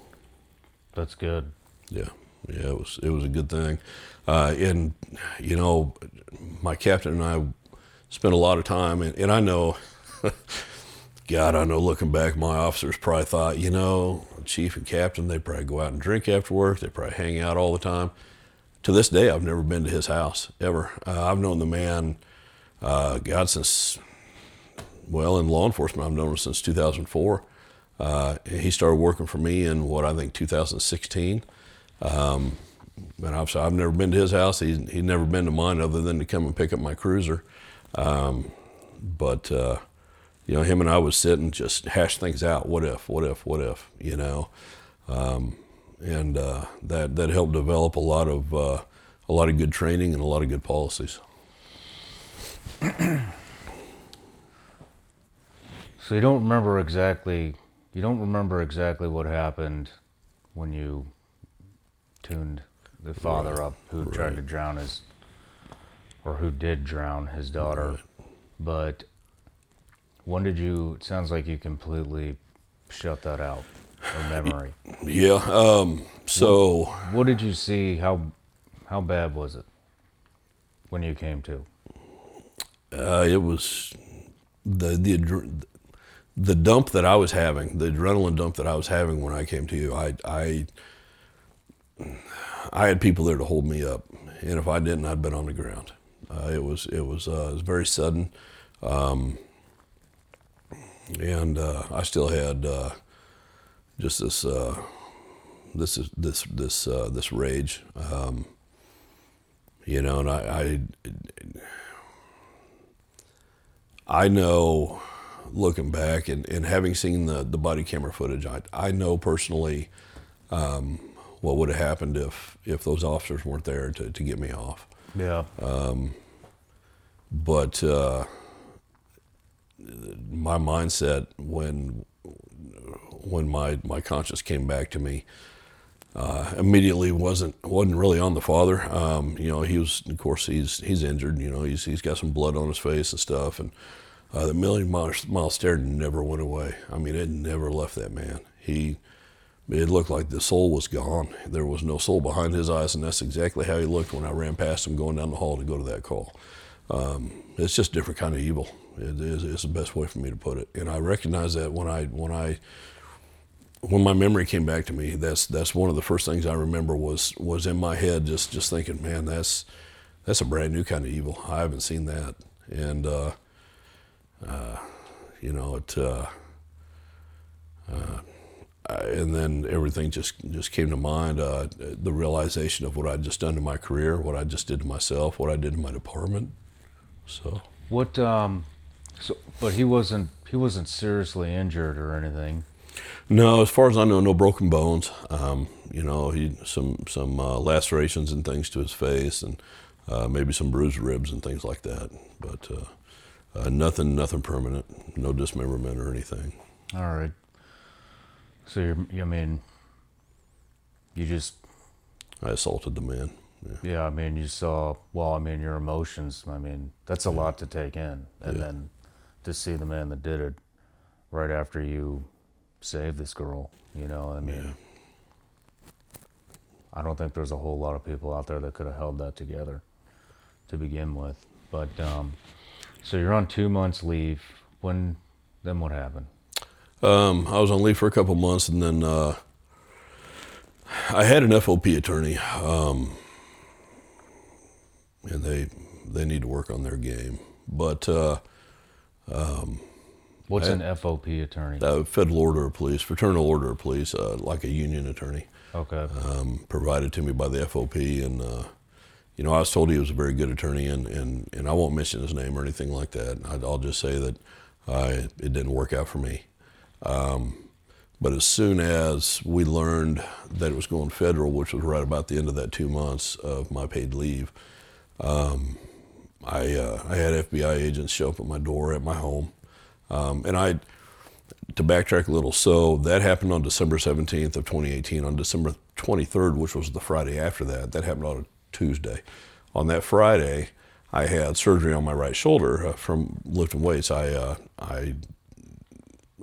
that's good. Yeah yeah, it was it was a good thing. Uh, and you know, my captain and I spent a lot of time, and, and I know, God, I know looking back, my officers probably thought, you know, chief and captain, they probably go out and drink after work, they probably hang out all the time. To this day, I've never been to his house ever. Uh, I've known the man, uh, God, since well, in law enforcement, I've known him since 2004. Uh, he started working for me in what I think 2016. Um, but I've, I've never been to his house. He's, he's never been to mine other than to come and pick up my cruiser. Um, but, uh, you know, him and I would sit and just hash things out. What if, what if, what if, you know? Um, and uh, that, that helped develop a lot of, uh, a lot of good training and a lot of good policies. so you don't remember exactly, you don't remember exactly what happened when you tuned the father right. up who right. tried to drown his, or who did drown his daughter. Right. But when did you? It sounds like you completely shut that out of memory. Yeah. Um, so. What, what did you see? How how bad was it when you came to? Uh, it was the the the dump that I was having, the adrenaline dump that I was having when I came to you. I I I had people there to hold me up, and if I didn't, I'd been on the ground. Uh, it was it was uh, it was very sudden, um, and uh, I still had uh, just this uh, this this this uh, this rage, um, you know, and I, I I know looking back and, and having seen the, the body camera footage, I, I know personally um, what would have happened if if those officers weren't there to, to get me off. Yeah. Um, but uh, my mindset when when my my conscience came back to me uh, immediately wasn't wasn't really on the father. Um, you know, he was of course he's he's injured. You know, he's he's got some blood on his face and stuff, and uh, the million mile, mile stare never went away. I mean, it never left that man. He it looked like the soul was gone. There was no soul behind his eyes, and that's exactly how he looked when I ran past him going down the hall to go to that call. Um, it's just a different kind of evil. It is it's the best way for me to put it, and I recognize that when I when I when my memory came back to me, that's that's one of the first things I remember was was in my head, just just thinking, man, that's that's a brand new kind of evil. I haven't seen that, and uh, uh, you know it. Uh, uh and then everything just just came to mind. Uh, the realization of what I'd just done to my career, what I just did to myself, what I did to my department. So What? Um, so, but he wasn't. He wasn't seriously injured or anything. no, as far as I know, no broken bones. Um, you know, he some some uh, lacerations and things to his face, and uh, maybe some bruised ribs and things like that. But uh, uh, nothing nothing permanent, no dismemberment or anything. All right. So you're. I mean. You just. I assaulted the man. Yeah. Yeah. I mean, you saw. Well, I mean, your emotions. I mean, that's a lot to take in, and Yeah. then to see the man that did it right after you saved this girl. You know. I mean. I don't think there's a whole lot of people out there that could have held that together to begin with. But um, so you're on two months leave. When then what happened? Um, I was on leave for a couple months, and then uh, I had an FOP attorney, um, and they they need to work on their game. But uh, What's I- an FOP attorney? uh, federal order of police, fraternal order of police, uh, like a union attorney, okay. um, provided to me by the FOP, and uh, you know I was told he was a very good attorney, and and, and I won't mention his name or anything like that. I, I'll just say that I, it didn't work out for me. But as soon as we learned that it was going federal, which was right about the end of that two months of my paid leave, um, I uh, I had FBI agents show up at my door at my home, um, and I to backtrack a little. So that happened on December seventeenth of twenty eighteen. On December twenty third, which was the Friday after that, that happened on a Tuesday. On that Friday, I had surgery on my right shoulder uh, from lifting weights. I uh, I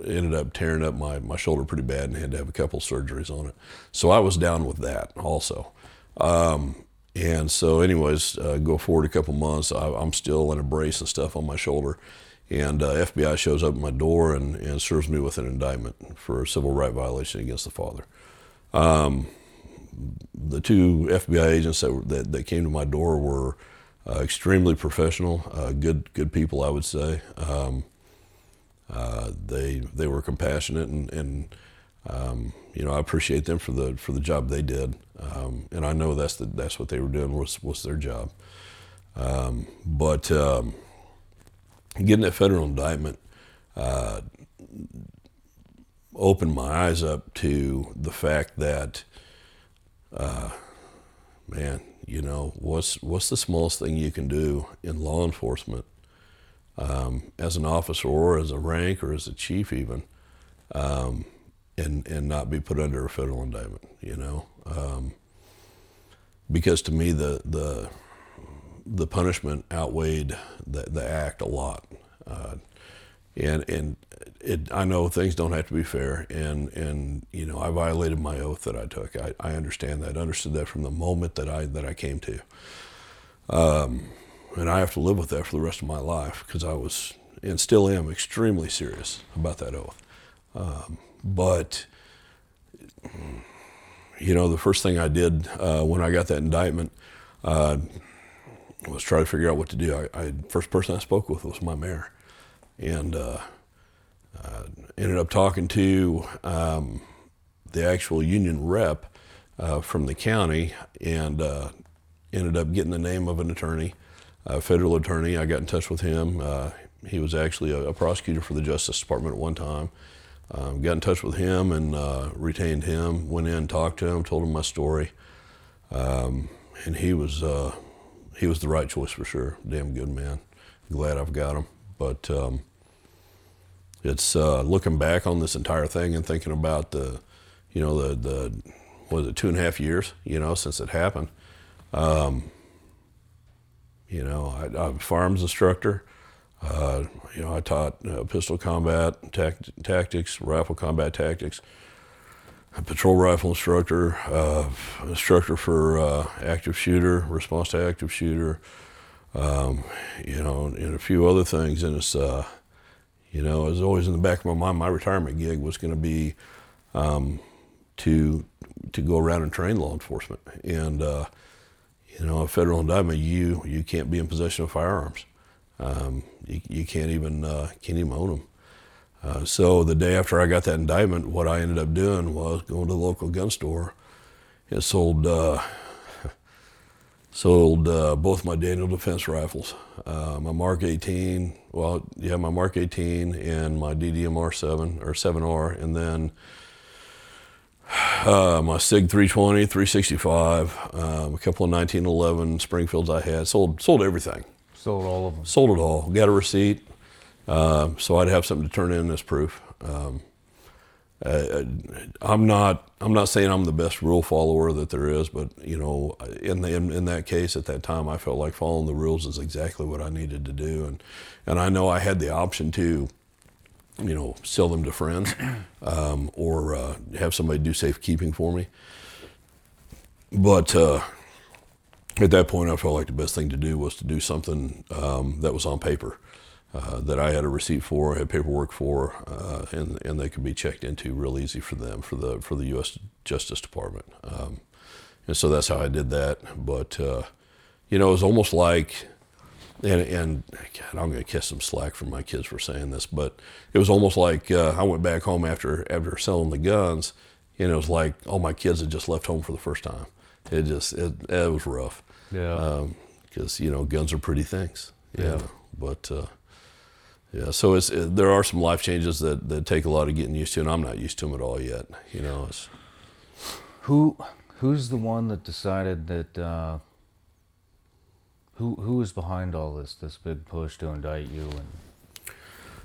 ended up tearing up my, my shoulder pretty bad and had to have a couple surgeries on it. So I was down with that also. Um, and so, anyways, uh, go forward a couple months. I, I'm still in a brace and stuff on my shoulder. And uh, FBI shows up at my door and, and serves me with an indictment for a civil right violation against the father. Um, the two FBI agents that, that, that came to my door were uh, extremely professional, uh, good good people, I would say. Um, uh, they they were compassionate and, and um, you know I appreciate them for the for the job they did, um, and I know that's the, that's what they were doing was was their job. Um, but um, getting that federal indictment uh, opened my eyes up to the fact that, uh, man, you know what's what's the smallest thing you can do in law enforcement um, as an officer or as a rank or as a chief even, um, and and not be put under a federal indictment. You know, um, because to me the the the punishment outweighed the the act a lot, uh, and and it I know things don't have to be fair, and and you know I violated my oath that I took. I, I understand that, understood that from the moment that I that I came to and I have to live with that for the rest of my life because I was and still am extremely serious about that oath. Um, but you know, the first thing I did uh, when I got that indictment uh, was try to figure out what to do. I, I first person I spoke with was my mayor, and uh, uh, ended up talking to um, the actual union rep uh, from the county, and uh, ended up getting the name of an attorney a federal attorney. I got in touch with him. He was actually a, a prosecutor for the Justice Department at one time. Um, got in touch with him and uh, retained him. Went in, talked to him, told him my story, um, and he was uh, he was the right choice for sure. Damn good man. Glad I've got him. But um, it's uh, looking back on this entire thing and thinking about the, you know, the the was it two and a half years, you know, since it happened. You know, I, I'm a firearms instructor. Uh, you know, I taught uh, pistol combat tact- tactics, rifle combat tactics. A patrol rifle instructor, uh, instructor for uh, active shooter, response to active shooter. Um, you know, and a few other things. And it's, uh, you know, it was always in the back of my mind. My retirement gig was going to be um, to to go around and train law enforcement. And uh, you know, a federal indictment, you you can't be in possession of firearms. Um, you, you can't even uh, can't even own them. Uh, so the day after I got that indictment, what I ended up doing was going to the local gun store and sold uh, sold uh, both my Daniel Defense rifles, uh, my Mark 18, well, yeah, my Mark 18 and my DDMR 7 or 7R, and then uh, my Sig 320, 365, um, a couple of 1911 Springfields I had. Sold sold everything. Sold all of them. Sold it all. Got a receipt, uh, so I'd have something to turn in as proof. Um, uh, I'm not. I'm not saying I'm the best rule follower that there is, but you know, in, the, in in that case at that time, I felt like following the rules is exactly what I needed to do, and and I know I had the option to, you know, sell them to friends, um, or uh, have somebody do safekeeping for me. But uh, at that point, I felt like the best thing to do was to do something um, that was on paper. Uh, that I had a receipt for, had paperwork for, uh, and and they could be checked into real easy for them for the for the U.S. Justice Department. Um, and so that's how I did that. But uh, you know, it was almost like, and and God, I'm going to kiss some slack from my kids for saying this, but it was almost like uh, I went back home after after selling the guns, and it was like all my kids had just left home for the first time. It just it, it was rough. Yeah. Because you know guns are pretty things. Yeah. know, But uh, yeah, so it's it, there are some life changes that, that take a lot of getting used to, and I'm not used to them at all yet. You know, it's, Who who's the one that decided that uh, who who is behind all this this big push to indict you and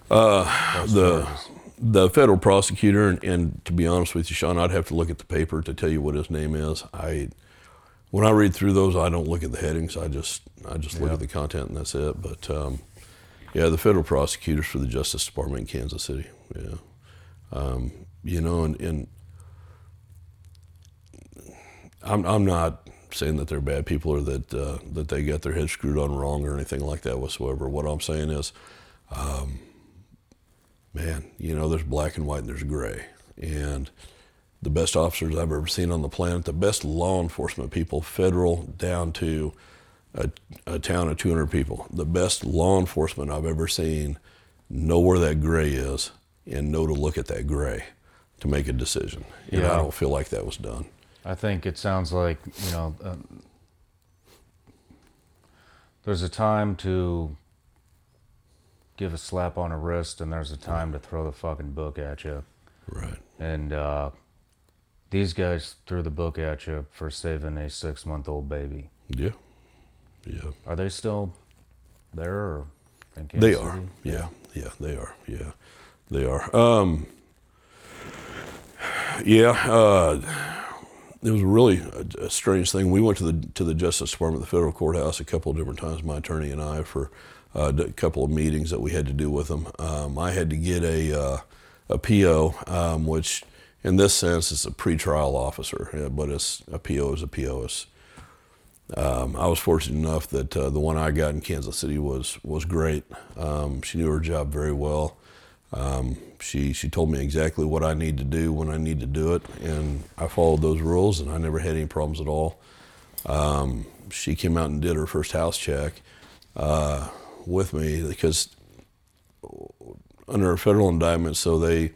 press the the federal prosecutor, and, and to be honest with you, Sean, I'd have to look at the paper to tell you what his name is. I when I read through those, I don't look at the headings. I just I just look at the content, and that's it. But um, yeah, the federal prosecutors for the Justice Department in Kansas City. Yeah, um, you know, and, and I'm I'm not saying that they're bad people or that uh, that they got their heads screwed on wrong or anything like that whatsoever. What I'm saying is, um, man, you know, there's black and white and there's gray, and the best officers I've ever seen on the planet, the best law enforcement people, federal down to a, a town of 200 people, the best law enforcement I've ever seen know where that gray is and know to look at that gray to make a decision. And I don't feel like that was done. I think it sounds like you know. Um, there's a time to give a slap on a wrist, and there's a time to throw the fucking book at you. Right. And uh, these guys threw the book at you for saving a six-month-old baby. Yeah. Yeah. Are they still there? Or in They are. City? Yeah. Yeah. They are. Yeah. They are. Um, yeah. Uh, it was really a, a strange thing. We went to the to the Justice Department, of the federal courthouse, a couple of different times. My attorney and I for uh, a couple of meetings that we had to do with them. Um, I had to get a uh, a PO, um, which in this sense it's a pretrial officer, but it's a PO is a PO. Um, I was fortunate enough that uh, the one I got in Kansas City was was great. Um, she knew her job very well. Um, she she told me exactly what I need to do when I need to do it, and I followed those rules, and I never had any problems at all. Um, she came out and did her first house check uh, with me because under a federal indictment, so they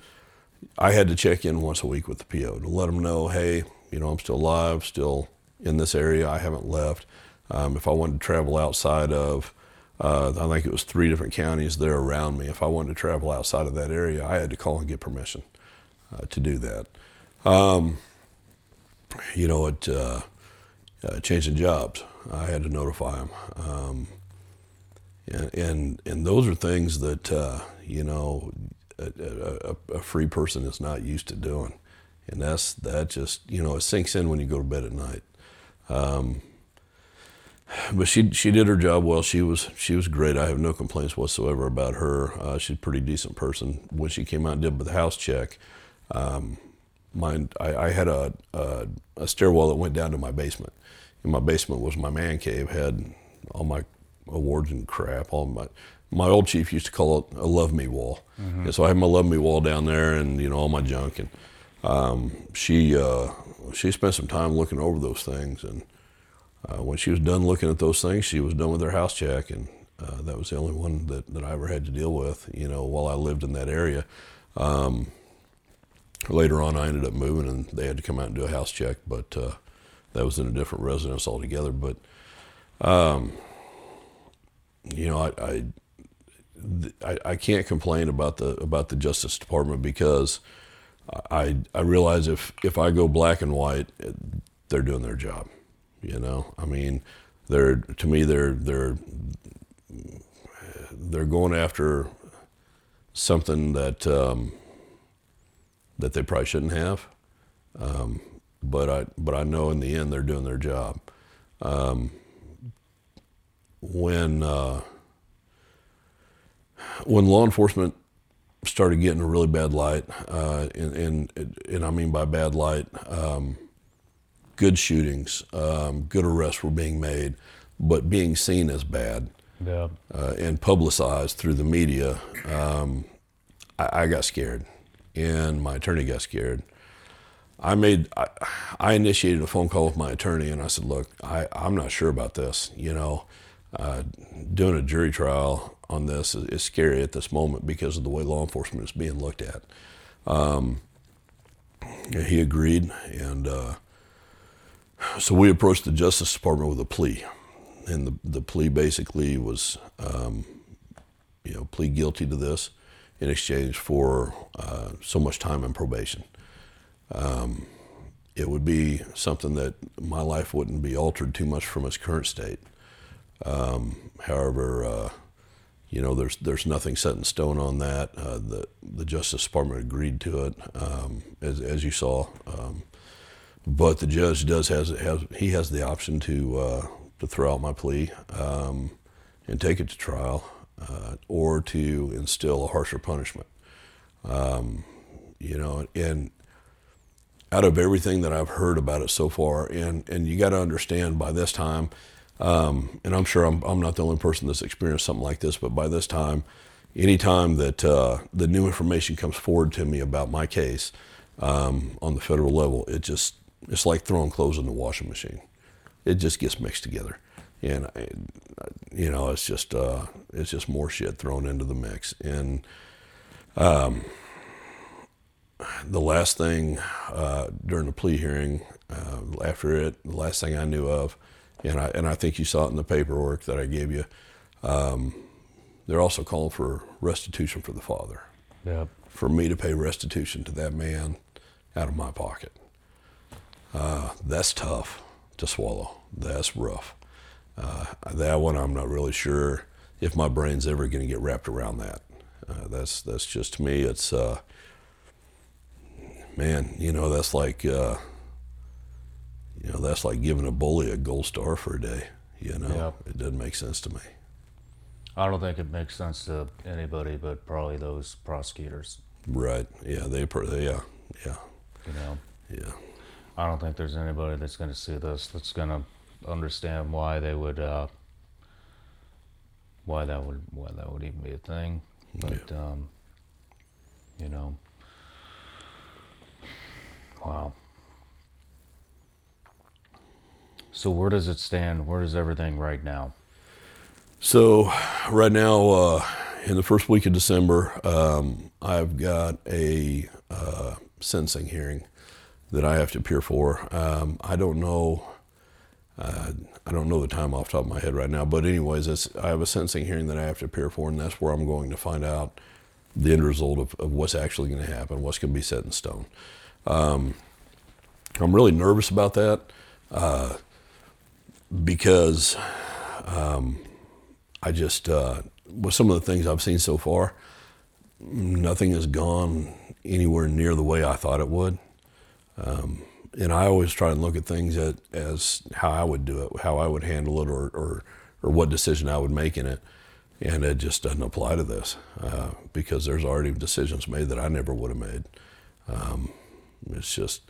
I had to check in once a week with the PO to let them know, hey, you know, I'm still alive, still in this area. I haven't left. Um, if I wanted to travel outside of, uh, I think it was three different counties there around me. If I wanted to travel outside of that area, I had to call and get permission uh, to do that. Um, you know, it uh, uh, changing jobs. I had to notify them. Um, and, and and those are things that uh, you know a, a, a free person is not used to doing, and that's that just you know it sinks in when you go to bed at night. Um, but she she did her job well. She was she was great. I have no complaints whatsoever about her. Uh, she's a pretty decent person. When she came out and did the house check, um, I, I had a, a a stairwell that went down to my basement. And my basement was my man cave. Had all my awards and crap. All my my old chief used to call it a love me wall. And so I had my love me wall down there, and you know all my junk. And um, she uh, she spent some time looking over those things. And uh, when she was done looking at those things, she was done with her house check. And Uh, that was the only one that, that I ever had to deal with, you know, while I lived in that area. Um, later on, I ended up moving and they had to come out and do a house check, but uh, that was in a different residence altogether. But, um, you know, I, I I, I can't complain about the about the Justice Department because I I realize if if I go black and white, they're doing their job. You know, I mean, they're to me they're they're they're going after something that um, that they probably shouldn't have. Um, but I but I know in the end they're doing their job. Um, when uh, when law enforcement started getting a really bad light, uh, and, and, and I mean by bad light, um, good shootings, um, good arrests were being made, but being seen as bad Yeah. uh, and publicized through the media, um, I, I got scared, and my attorney got scared. I made I, I initiated a phone call with my attorney, and I said, "Look, I, I'm not sure about this. You know, uh, doing a jury trial on this is, is scary at this moment because of the way law enforcement is being looked at." Um, he agreed, and uh, so we approached the Justice Department with a plea, and the the plea basically was, um, you know, plead guilty to this in exchange for uh, so much time in probation. Um, it would be something that my life wouldn't be altered too much from its current state. Um, however, uh, you know, there's there's nothing set in stone on that. Uh, the the Justice Department agreed to it, um, as as you saw. Um, but the judge does has has he has the option to uh, to throw out my plea um, and take it to trial, uh, or to instill a harsher punishment. Um, you know, and out of everything that I've heard about it so far, and and you got to understand by this time, um, and I'm sure I'm I'm not the only person that's experienced something like this, but by this time, anytime that uh, the new information comes forward to me about my case um, on the federal level, it just it's like throwing clothes in the washing machine. It just gets mixed together, and I, you know it's just uh, it's just more shit thrown into the mix. And um, the last thing uh, during the plea hearing, uh, after it, the last thing I knew of, and I and I think you saw it in the paperwork that I gave you. Um, they're also calling for restitution for the father Yep. for me to pay restitution to that man out of my pocket. Uh, that's tough to swallow. That's rough. Uh, that one, I'm not really sure if my brain's ever going to get wrapped around that. Uh, that's that's just to me. It's uh, man, you know, that's like uh, you know, that's like giving a bully a gold star for a day. You know, Yep. it doesn't make sense to me. I don't think it makes sense to anybody, but probably those prosecutors. Right? Yeah, they, they yeah, yeah, You know, yeah. I don't think there's anybody that's going to see this that's going to understand why they would, uh, why that would, why that would even be a thing. But, um, you know, wow. So where does it stand? Where is everything right now? So, right now, uh, in the first week of December, um, I've got a uh, sentencing hearing that I have to appear for. Um, I don't know. Uh, I don't know the time off the top of my head right now, but anyways, I have a sentencing hearing that I have to appear for, and that's where I'm going to find out the end result of, of what's actually going to happen, what's going to be set in stone. Um, I'm really nervous about that uh, because um, I just, uh, with some of the things I've seen so far, nothing has gone anywhere near the way I thought it would. Um, and I always try and look at things at, as how I would do it, how I would handle it, or, or, or what decision I would make in it. And it just doesn't apply to this uh, because there's already decisions made that I never would have made. Um, it's just,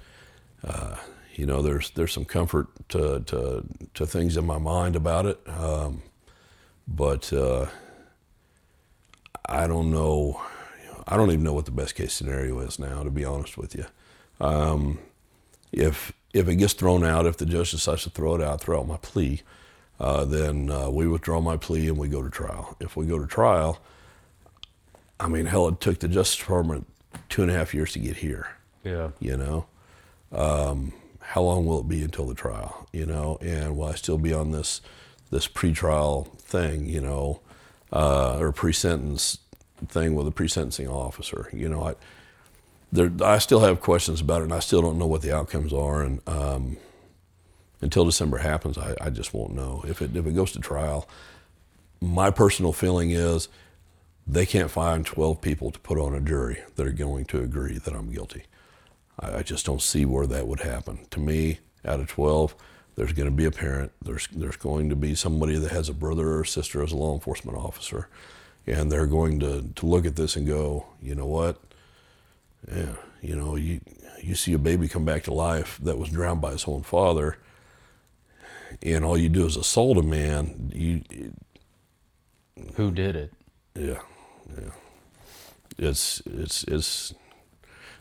uh, you know, there's there's some comfort to, to, to things in my mind about it. Um, but uh, I don't know. I don't even know what the best case scenario is now, to be honest with you. Um, if if it gets thrown out, if the judge decides to throw it out, throw out my plea, uh, then uh, we withdraw my plea and we go to trial. If we go to trial, I mean, hell, it took the Justice Department two and a half years to get here. Yeah. You know, um, how long will it be until the trial? You know, and will I still be on this this pretrial thing? You know, uh, or pre-sentence thing with a pre-sentencing officer? You know, I there I still have questions about it, and I still don't know what the outcomes are, and um, until December happens, I, I just won't know. If it if it goes to trial, my personal feeling is they can't find 12 people to put on a jury that are going to agree that I'm guilty. I, I just don't see where that would happen. To me, out of 12, there's going to be a parent. There's there's going to be somebody that has a brother or sister as a law enforcement officer, and they're going to to look at this and go, you know what? Yeah, you know you you see a baby come back to life that was drowned by his own father, and all you do is assault a man. You Who did it? yeah, yeah. It's it's it's.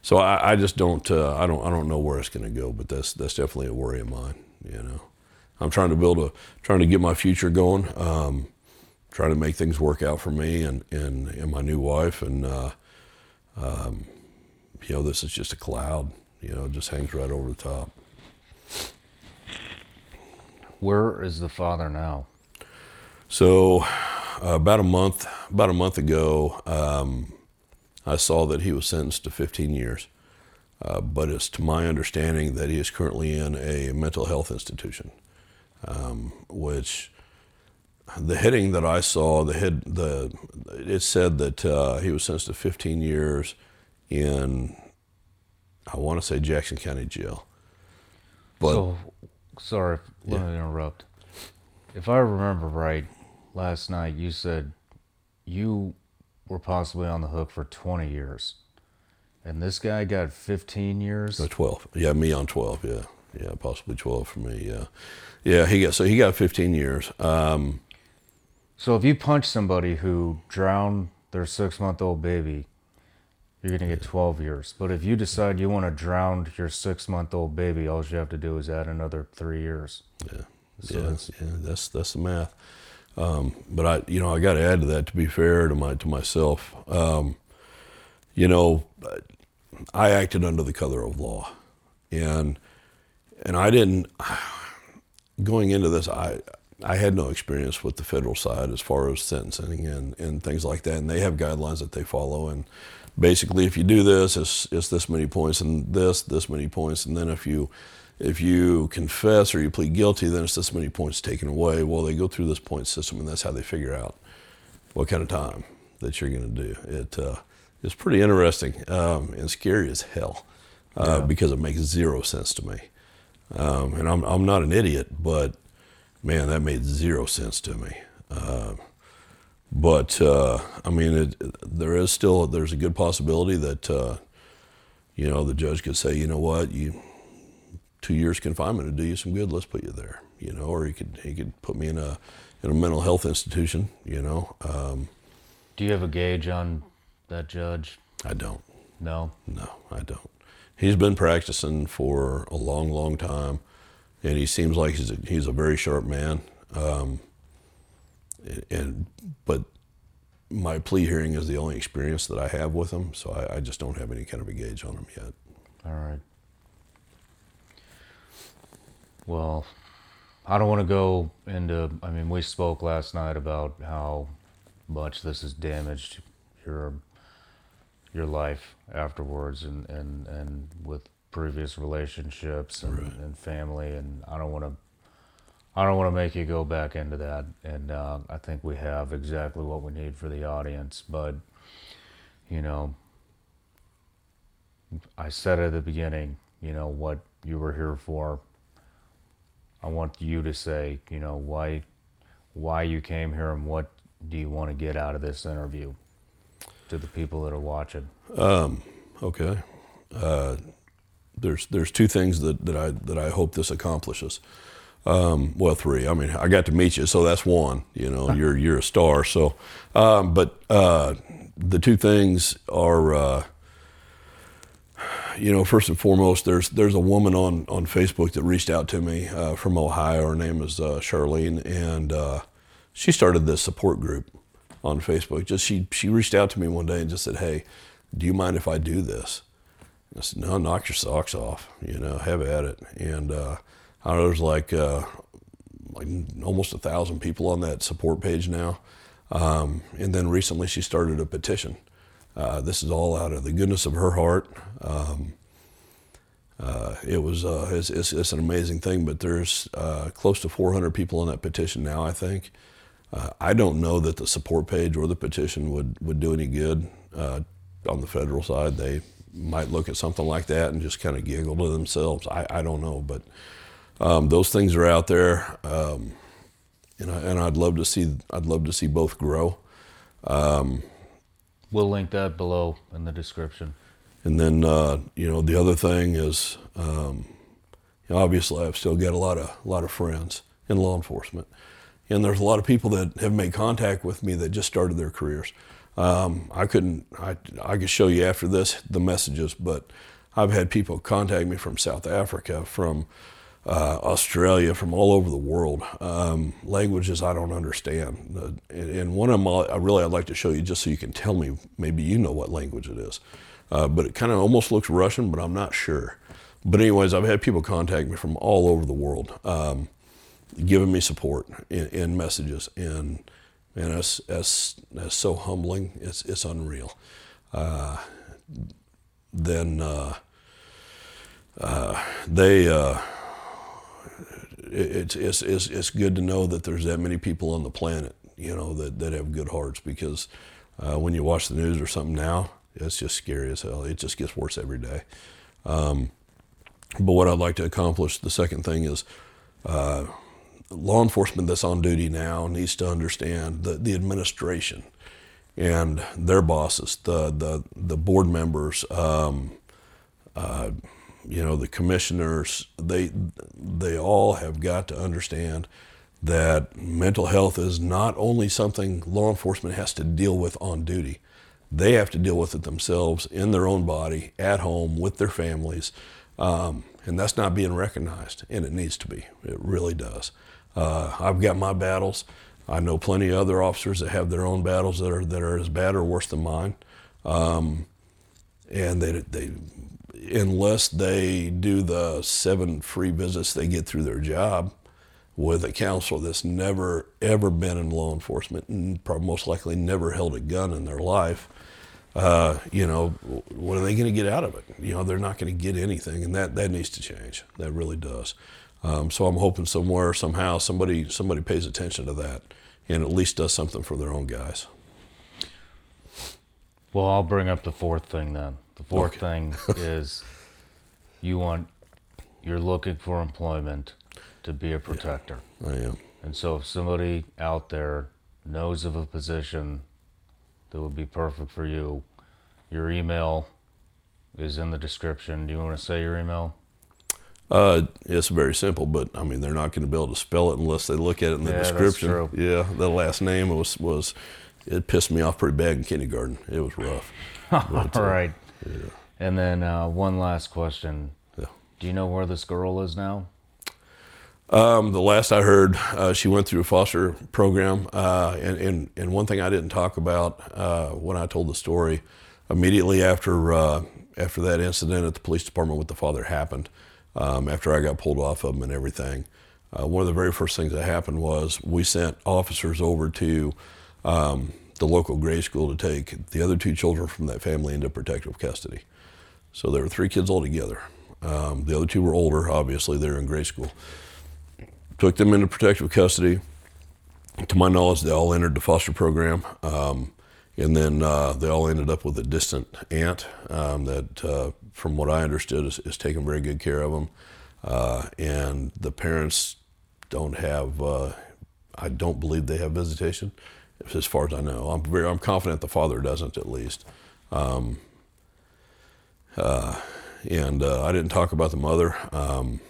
So I, I just don't uh, I don't I don't know where it's going to go, but that's that's definitely a worry of mine. You know, I'm trying to build a trying to get my future going, um, trying to make things work out for me and and, and my new wife, and uh, um, you know this is just a cloud. You know, it just hangs right over the top. Where is the father now? So, uh, about a month about a month ago, um, I saw that he was sentenced to 15 years. Uh, but it's to my understanding that he is currently in a mental health institution, um, which the heading that I saw, the head, the it said that uh, he was sentenced to 15 years in, I want to say Jackson County Jail. But so, sorry, let Yeah. me interrupt. If I remember right, last night you said you were possibly on the hook for 20 years. And this guy got 15 years? Uh, 12. Yeah, me on 12. Yeah. Yeah, possibly 12 for me. Yeah. Yeah, he got so he got 15 years. Um, So if you punch somebody who drowned their six month old baby, you're going to get 12 years. But if you decide you want to drown your six month old baby, all you have to do is add another three years. yeah. So yeah, it's- yeah, that's that's the math. Um, but I, you know, I got to add to that to be fair to my to myself. Um, you know, I acted under the color of law, and and I didn't. Going into this, I I had no experience with the federal side as far as sentencing and, and things like that, and they have guidelines that they follow. And basically, if you do this, it's it's this many points, and this this many points, and then if you if you confess or you plead guilty, then it's this many points taken away. Well, they go through this point system, and that's how they figure out what kind of time that you're going to do. It uh, it's pretty interesting um, and scary as hell uh, because it makes zero sense to me. Um, and I'm I'm not an idiot, but man, that made zero sense to me. Uh, but uh, I mean, it, there is still there's a good possibility that uh, you know the judge could say, you know what, you two years confinement to do you some good. Let's put you there, you know, or he could he could put me in a in a mental health institution, you know. Um, Do you have a gauge on that judge? I don't. No. No, I don't. He's been practicing for a long, long time, and he seems like he's a, he's a very sharp man. Um, and but my plea hearing is the only experience that I have with him, so I, I just don't have any kind of a gauge on him yet. All right. Well, I don't want to go into. I mean, we spoke last night about how much this has damaged your your life afterwards, and and and with previous relationships and, and family, and I don't want to. I don't want to make you go back into that, and uh, I think we have exactly what we need for the audience. But you know, I said at the beginning, you know, what you were here for. I want you to say, you know, why why you came here and what do you want to get out of this interview to the people that are watching. Okay. Uh, there's there's two things that, that I that I hope this accomplishes. Um, well, three. I mean, I got to meet you, so that's one. You know, you're you're a star. So, um, but uh, the two things are uh, you know, first and foremost, there's there's a woman on on Facebook that reached out to me uh, from Ohio. Her name is uh, Charlene, and uh, she started this support group on Facebook. Just she she reached out to me one day and just said, "Hey, do you mind if I do this?" And I said, "No, knock your socks off. You know, have at it." And uh, I know there's like uh, like almost a thousand people on that support page now. Um, and then recently, she started a petition. Uh, this is all out of the goodness of her heart. Um, uh, it was uh, it's, it's, it's, an amazing thing, but there's uh, close to 400 people on that petition now. I think. Uh, I don't know that the support page or the petition would would do any good uh, on the federal side. They might look at something like that and just kind of giggle to themselves. I, I don't know, but um, those things are out there, um, and, I, and I'd love to see I'd love to see both grow. Um, we'll link that below in the description. And then uh, you know the other thing is um, obviously I've still got a lot of a lot of friends in law enforcement, and there's a lot of people that have made contact with me that just started their careers. Um, I couldn't I I could show you after this the messages, but I've had people contact me from South Africa, from uh, Australia, from all over the world, um, languages I don't understand. Uh, and one of them I really I'd like to show you just so you can tell me, maybe you know what language it is. Uh, but it kind of almost looks Russian, but I'm not sure. But anyways, I've had people contact me from all over the world, um, giving me support in, messages, and and it's, it's, it's so humbling. It's it's unreal. Uh, then uh, they it's, it's, it's, it's good to know that there's that many people on the planet, you know, that, that have good hearts because uh, when you watch the news or something now, it's just scary as hell. It just gets worse every day. Um, but what I'd like to accomplish, the second thing is uh, law enforcement that's on duty now needs to understand the, the administration and their bosses, the, the, the board members, um, uh, you know, the commissioners, they, they all have got to understand that mental health is not only something law enforcement has to deal with on duty, they have to deal with it themselves in their own body, at home, with their families. Um, and that's not being recognized, and it needs to be. It really does. Uh, I've got my battles. I know plenty of other officers that have their own battles that are that are as bad or worse than mine, um, and they they unless they do the seven free visits they get through their job with a counselor that's never ever been in law enforcement and probably most likely never held a gun in their life uh, you know what are they going to get out of it? You know they're not going to get anything and that that needs to change. That really does. Um, so i'm hoping somewhere somehow somebody somebody pays attention to that and at least does something for their own guys. Well i'll bring up the fourth thing then the fourth thing is you want you're looking for employment to be a protector. Yeah, I am. And so if somebody out there knows of a position that would be perfect for you, your email is in the description. Do you want to say your email? Uh, it's very simple, but I mean they're not going to be able to spell it unless they look at it in the yeah, description. Yeah, the last name was was it pissed me off pretty bad in kindergarten. It was rough. All right. Yeah. And then uh, one last question. Yeah. Do you know where this girl is now? Um, the last I heard, uh, she went through a foster program. Uh, and, and, and, one thing I didn't talk about uh, when I told the story, immediately after, uh, after that incident at the police department with the father happened, um, after I got pulled off of him and everything, uh, one of the very first things that happened was we sent officers over to um, the local grade school to take the other two children from that family into protective custody. So there were three kids altogether. Um, the other two were older, obviously, they're in grade school. Took them into protective custody. To my knowledge, they all entered the foster program. Um, and then uh, they all ended up with a distant aunt um, that, uh, from what I understood, is, is, taking very good care of them. Uh, and the parents don't have, uh, I don't believe they have visitation as far as I know. I'm very, I'm confident the father doesn't at least. Um, uh, and uh, I didn't talk about the mother. Um,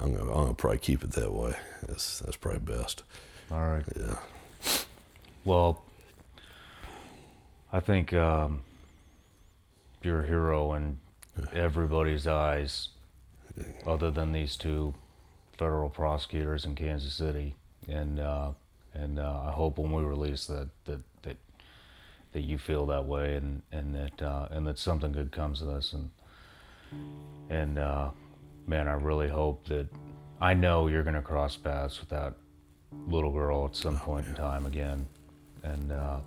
I'm gonna, I'm gonna, probably keep it that way. That's that's probably best. All right. Yeah. Well, I think um, you're a hero in everybody's eyes, other than these two federal prosecutors in Kansas City, and uh, and uh, I hope when we release that that that that you feel that way, and and that uh, and that something good comes of this, and and uh, man, I really hope that I know you're gonna cross paths with that little girl at some point in time again, and uh,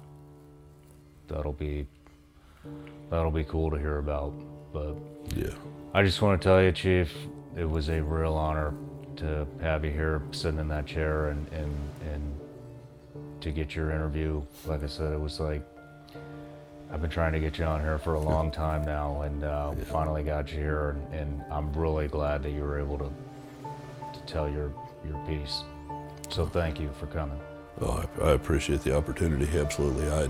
that'll be that'll be cool to hear about. But Yeah. I just want to tell you, Chief, it was a real honor to have you here sitting in that chair and, and, and to get your interview. Like I said, it was like I've been trying to get you on here for a long time now, and uh, we finally got you here, and, and I'm really glad that you were able to, to tell your, your piece. So thank you for coming. Oh, I, I appreciate the opportunity. Absolutely. I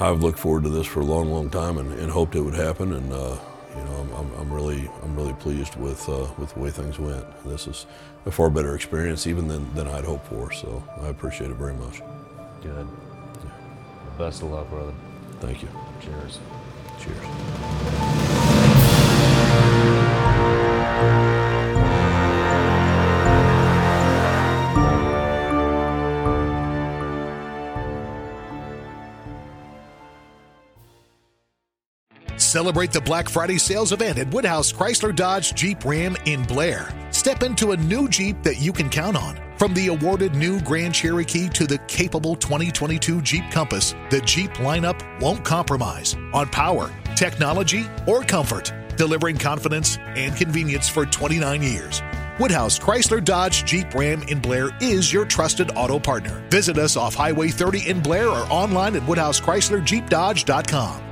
I've looked forward to this for a long, long time and, and hoped it would happen. And uh, you know, I'm, I'm, I'm really I'm really pleased with uh, with the way things went. This is a far better experience even than, than I'd hoped for. So I appreciate it very much. Good. Best of luck, brother. Thank you. Cheers. Cheers. Celebrate the Black Friday sales event at Woodhouse Chrysler Dodge Jeep Ram in Blair. Step into a new Jeep that you can count on. From the awarded new Grand Cherokee to the capable 2022 Jeep Compass, the Jeep lineup won't compromise on power, technology, or comfort, delivering confidence and convenience for 29 years. Woodhouse Chrysler Dodge Jeep Ram in Blair is your trusted auto partner. Visit us off Highway 30 in Blair or online at WoodhouseChryslerJeepDodge.com.